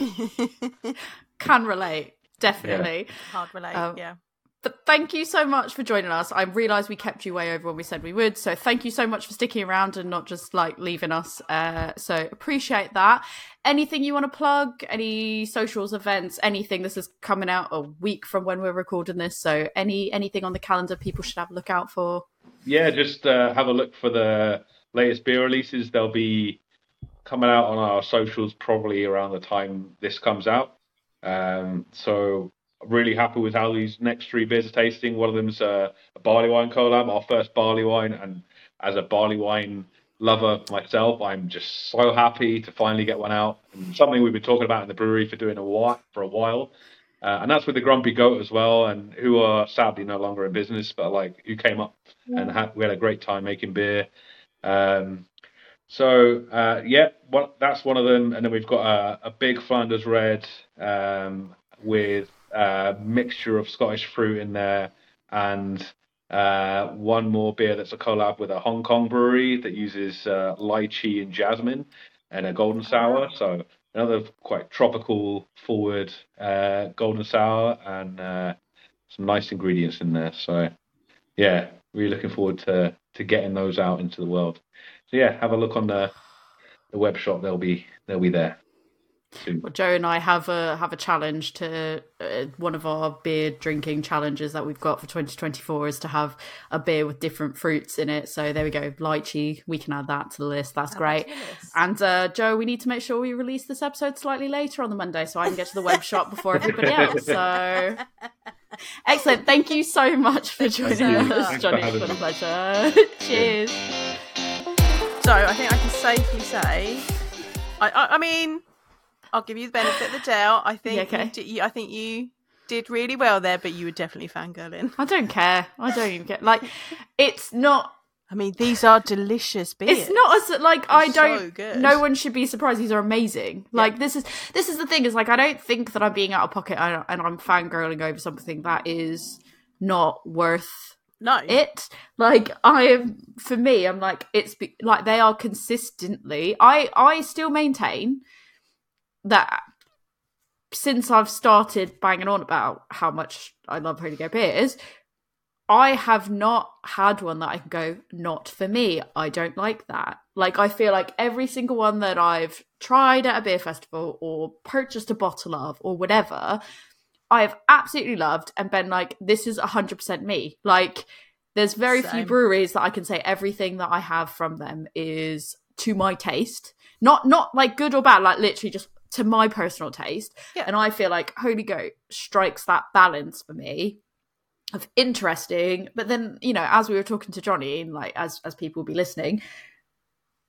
Can relate, definitely. Hard relate. Um, yeah. But thank you so much for joining us. I realised we kept you way over when we said we would. So thank you so much for sticking around and not just like leaving us. Uh, so appreciate that. Anything you want to plug? Any socials, events, anything? This is coming out a week from when we're recording this. So any anything on the calendar people should have a look out for? yeah, just uh, have a look for the latest beer releases. They'll be coming out on our socials probably around the time this comes out. Um, so really happy with how these next three beers are tasting. One of them's uh, a barley wine collab, our first barley wine, and as a barley wine lover myself, I'm just so happy to finally get one out. And something we've been talking about in the brewery for doing a while, for a while. Uh, and that's with the Grumpy Goat as well, and who are sadly no longer in business, but like who came up and had, we had a great time making beer. Um, so uh, yeah, one, that's one of them, and then we've got a, a big Flanders Red um, with a mixture of Scottish fruit in there, and uh, one more beer that's a collab with a Hong Kong brewery that uses uh, lychee and jasmine and a golden sour. So another quite tropical forward uh, golden sour and uh, some nice ingredients in there. So yeah, really looking forward to to getting those out into the world. So yeah, have a look on the the web shop. They'll be they'll be there. soon. Well, Joe and I have a have a challenge to uh, one of our beer drinking challenges that we've got for 2024 is to have a beer with different fruits in it. So there we go, lychee. We can add that to the list. That's great. And uh, Joe, we need to make sure we release this episode slightly later on the Monday so I can get to the web shop before everybody else. So excellent. Thank you so much for joining us, Johnny. It's been a pleasure. Cheers. So I think I can safely say, I, I, I mean, I'll give you the benefit of the doubt. I think, Yeah, okay. you, di- you, I think you did really well there, but you were definitely fangirling. I don't care. I don't even get like it's not I mean, these are delicious beers. It's not as like I don't. good. No one should be surprised. These are amazing. Like this is this is the thing. Is like I don't think that I'm being out of pocket and, and I'm fangirling over something that is not worth no. it. Like I am for me. I'm like it's be, like they are consistently. I I still maintain that since I've started banging on about how much I love Holy Goat beers, I have not had one that I can go, not for me. I don't like that. Like, I feel like every single one that I've tried at a beer festival or purchased a bottle of or whatever, I have absolutely loved and been like, this is 100% me. Like, there's very few breweries that I can say everything that I have from them is to my taste. Not not like good or bad, like literally just to my personal taste. Yeah. And I feel like Holy Goat strikes that balance for me of interesting, but then you know, as we were talking to Johnny, and like as as people will be listening,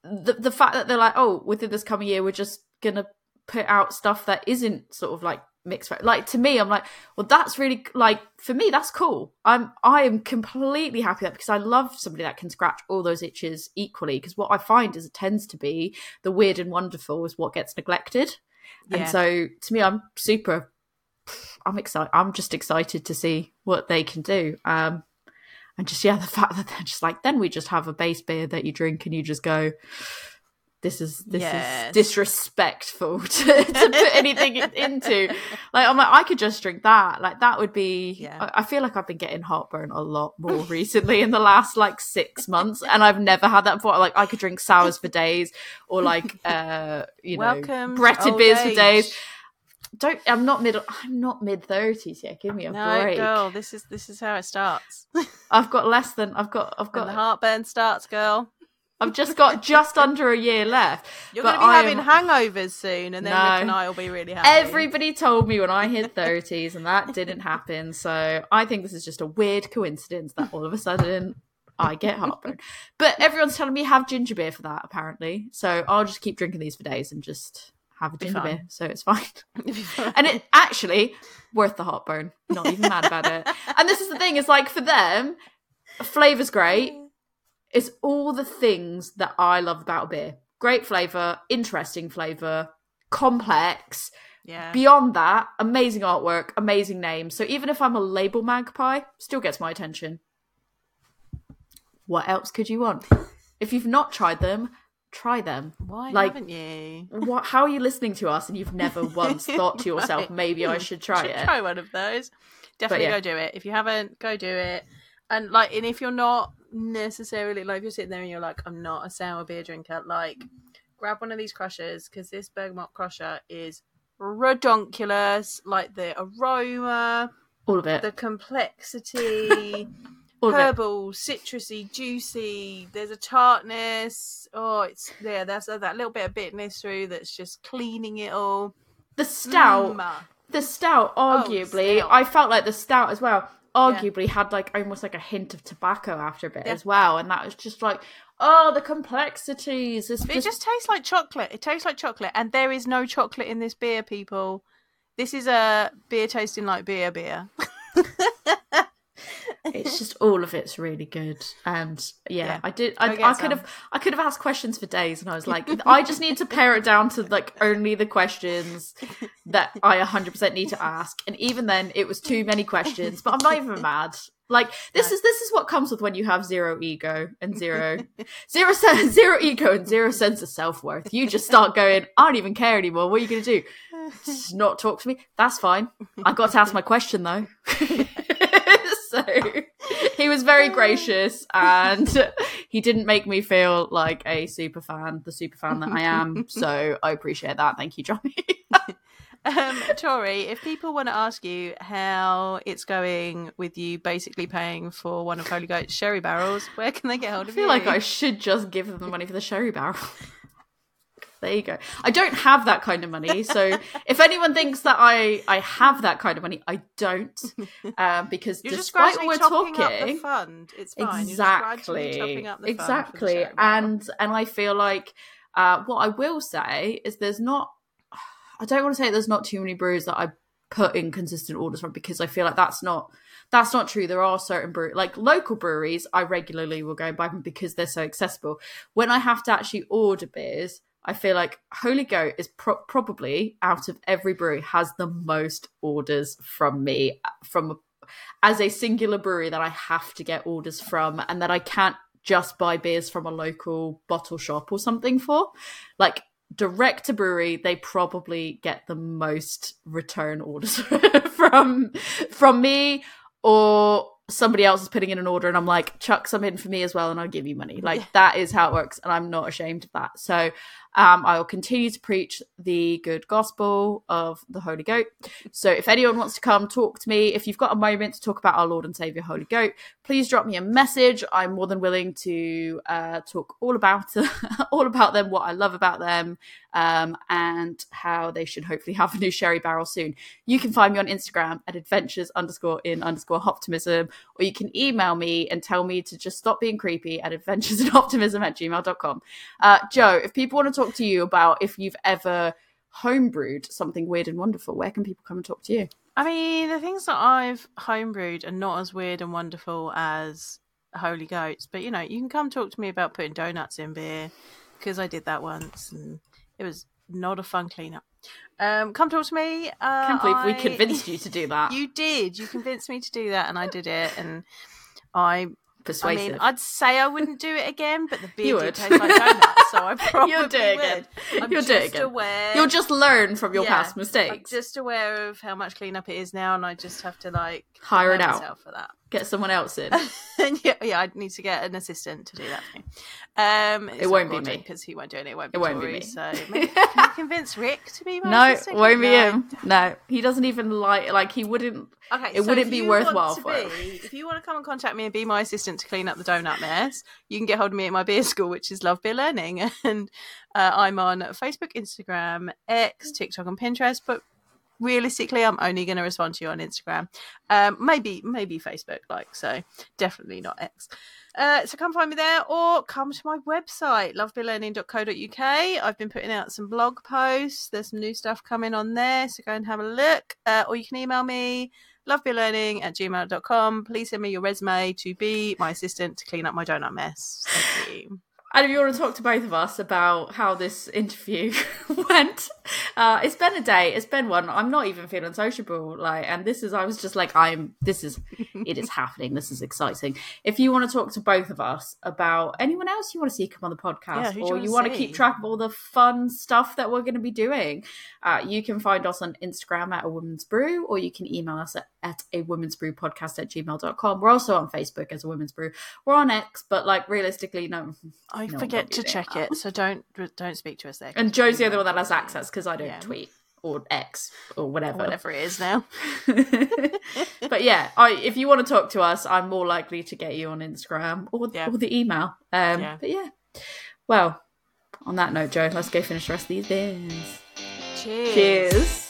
the the fact that they're like, oh, within this coming year, we're just gonna put out stuff that isn't sort of like mixed. Like to me, I'm like, well, that's really like for me, that's cool. I'm I am completely happy that because I love somebody that can scratch all those itches equally. Because what I find is it tends to be the weird and wonderful is what gets neglected. Yeah. And so to me, I'm super. I'm excited. I'm just excited to see what they can do. Um, and just yeah, the fact that they're just like, then we just have a base beer that you drink and you just go, this is this Yes. is disrespectful to, to put anything into. Like I'm like, I could just drink that. Like that would be. Yeah. I, I feel like I've been getting heartburn a lot more recently in the last like six months, and I've never had that before. Like I could drink sours for days, or like uh, you know, Welcome to Bretted beers for days don't I'm not mid I'm not mid thirties yet. Give me a No, break. girl, this is this is how it starts. I've got less than I've got I've when the got heartburn starts, girl. I've just got just under a year left. You're going to be I having am- hangovers soon, and then No. Nick and I will be really happy. Everybody told me when I hit thirties, and that didn't happen. So I think this is just a weird coincidence that all of a sudden I get heartburn. But everyone's telling me have ginger beer for that, apparently. So I'll just keep drinking these for days and just have a ginger beer. So it's fine. and it actually worth the heartburn. Not even mad about it. And this is the thing: is like for them, flavor's great. It's all the things that I love about a beer. Great flavor, interesting flavor, complex. yeah. Beyond that, amazing artwork, amazing names. So even if I'm a label magpie, still gets my attention. What else could you want? If you've not tried them, try them. Why like- haven't you? What? How are you listening to us and you've never once thought to yourself, Right. maybe I should try Should it? Try one of those. Definitely yeah. go do it. If you haven't, go do it. And like, and if you're not necessarily like, if you're sitting there and you're like, I'm not a sour beer drinker, like, grab one of these crushers because this bergamot crusher is redonkulous. Like the aroma, All of it. the complexity. All of it. herbal, citrusy, juicy. There's a tartness. Oh, it's yeah. That's that little bit of bitterness through that's just cleaning it all. The stout. Mm. The stout, arguably, stout. I felt like the stout as well. Arguably had like almost like a hint of tobacco after a bit Yeah. as well, and that was just like, oh, the complexities. It's It just, just tastes like chocolate. It tastes like chocolate, and there is no chocolate in this beer, people. This is a beer tasting like beer beer. it's just all of it's really good. And yeah, Yeah. i did I, I could have i could have asked questions for days and i was like i just need to pare it down to like only the questions that i 100% need to ask. And even then it was too many questions but i'm not even mad. Like this is this is what comes with when you have zero ego and zero zero zero ego and zero sense of self-worth. You just start going i don't even care anymore. What are you going to do? Just not talk to me. That's fine. I got to ask my question though he was very gracious and he didn't make me feel like a super fan the super fan that i am so i appreciate that thank you johnny Um, Tori, if people want to ask you how it's going with you basically paying for one of Holy Goat's sherry barrels, where can they get hold of you? I feel you? like I should just give them the money for the sherry barrel. There you go. I don't have that kind of money, so if anyone thinks that I I have that kind of money, I don't. Um, because You're despite what we're talking, fund. It's fine. exactly You're just up the fund the exactly and and i feel like uh what i will say is there's not i don't want to say there's not too many brews that i put in consistent orders from because i feel like that's not that's not true there are certain brew like local breweries i regularly will go and buy them because they're so accessible when i have to actually order beers I feel like Holy Goat is pro- probably out of every brewery has the most orders from me from as a singular brewery that I have to get orders from and that I can't just buy beers from a local bottle shop or something for. Like direct to brewery, they probably get the most return orders from from me or somebody else is putting in an order and I'm like, chuck some in for me as well and I'll give you money. Like Yeah. that is how it works and I'm not ashamed of that. So um, I will continue to preach the good gospel of the Holy Goat. So if anyone wants to come talk to me, if you've got a moment to talk about our Lord and Savior Holy Goat, please drop me a message. I'm more than willing to uh, talk all about all about them, what I love about them, um, and how they should hopefully have a new sherry barrel soon. You can find me on Instagram at adventures underscore in underscore hoptimism, or you can email me and tell me to just stop being creepy at adventures in hoptimism at gmail.com. Uh, Joe, if people want to talk to you about if you've ever homebrewed something weird and wonderful, where can people come and talk to you? I mean, the things that I've homebrewed are not as weird and wonderful as Holy Goats, but you know, you can come talk to me about putting donuts in beer because I did that once and it was not a fun cleanup. Um, come talk to me. Uh, I can't believe we convinced you to do that. You did. You convinced me to do that, and I did it. And I, Persuasive. I mean, I'd say I wouldn't do it again, but the did would. taste like donuts, so I probably You'll do it again. I'm You'll just do it again. aware. You'll just learn from your Yeah, past I'm mistakes. just aware of how much cleanup it is now, and I just have to like Hire it out. for that. Get someone else in. Yeah, yeah, I'd need to get an assistant to do that for me. Um, It won't be me. because he won't do it. It won't be. It won't be me. So maybe, can you convince Rick to be my no, assistant? won't be No. him. No, he doesn't even like. Like he wouldn't. Okay, It so wouldn't be worthwhile for him. If you want to come and contact me and be my assistant to clean up the donut mess, you can get hold of me at my beer school, which is Love Beer Learning, and uh, I'm on Facebook, Instagram, X, TikTok, and Pinterest. But realistically, I'm only going to respond to you on Instagram, um, maybe maybe Facebook, like so. Definitely not X. Uh, so come find me there or come to my website, lovebeerlearning.co.uk. I've been putting out some blog posts. There's some new stuff coming on there, so go and have a look. Uh, or you can email me, lovebeerlearning at gmail.com. Please send me your resume to be my assistant to clean up my donut mess. Thank you. And if you want to talk to both of us about how this interview went, uh, it's been a day. It's been one. I'm not even feeling sociable. Like, and this is. I was just like, I'm. This is. It is happening. This is exciting. If you want to talk to both of us about anyone else you want to see come on the podcast, you or you want to keep track of all the fun stuff that we're going to be doing, uh, you can find us on Instagram at a woman's brew, or you can email us at, at a woman's brew podcast at gmail.com. We're also on Facebook as a women's brew. We're on X, but like realistically, no. I No, forget to check it, so don't don't speak to us there. And Joe's the other one that has access because I don't Yeah. tweet or X or whatever. whatever it is now. but yeah, I, if you want to talk to us, I'm more likely to get you on Instagram or, Yeah. or the email. Um, Yeah. But yeah, well, on that note, Joe, let's go finish the rest of these beers. Cheers. Cheers.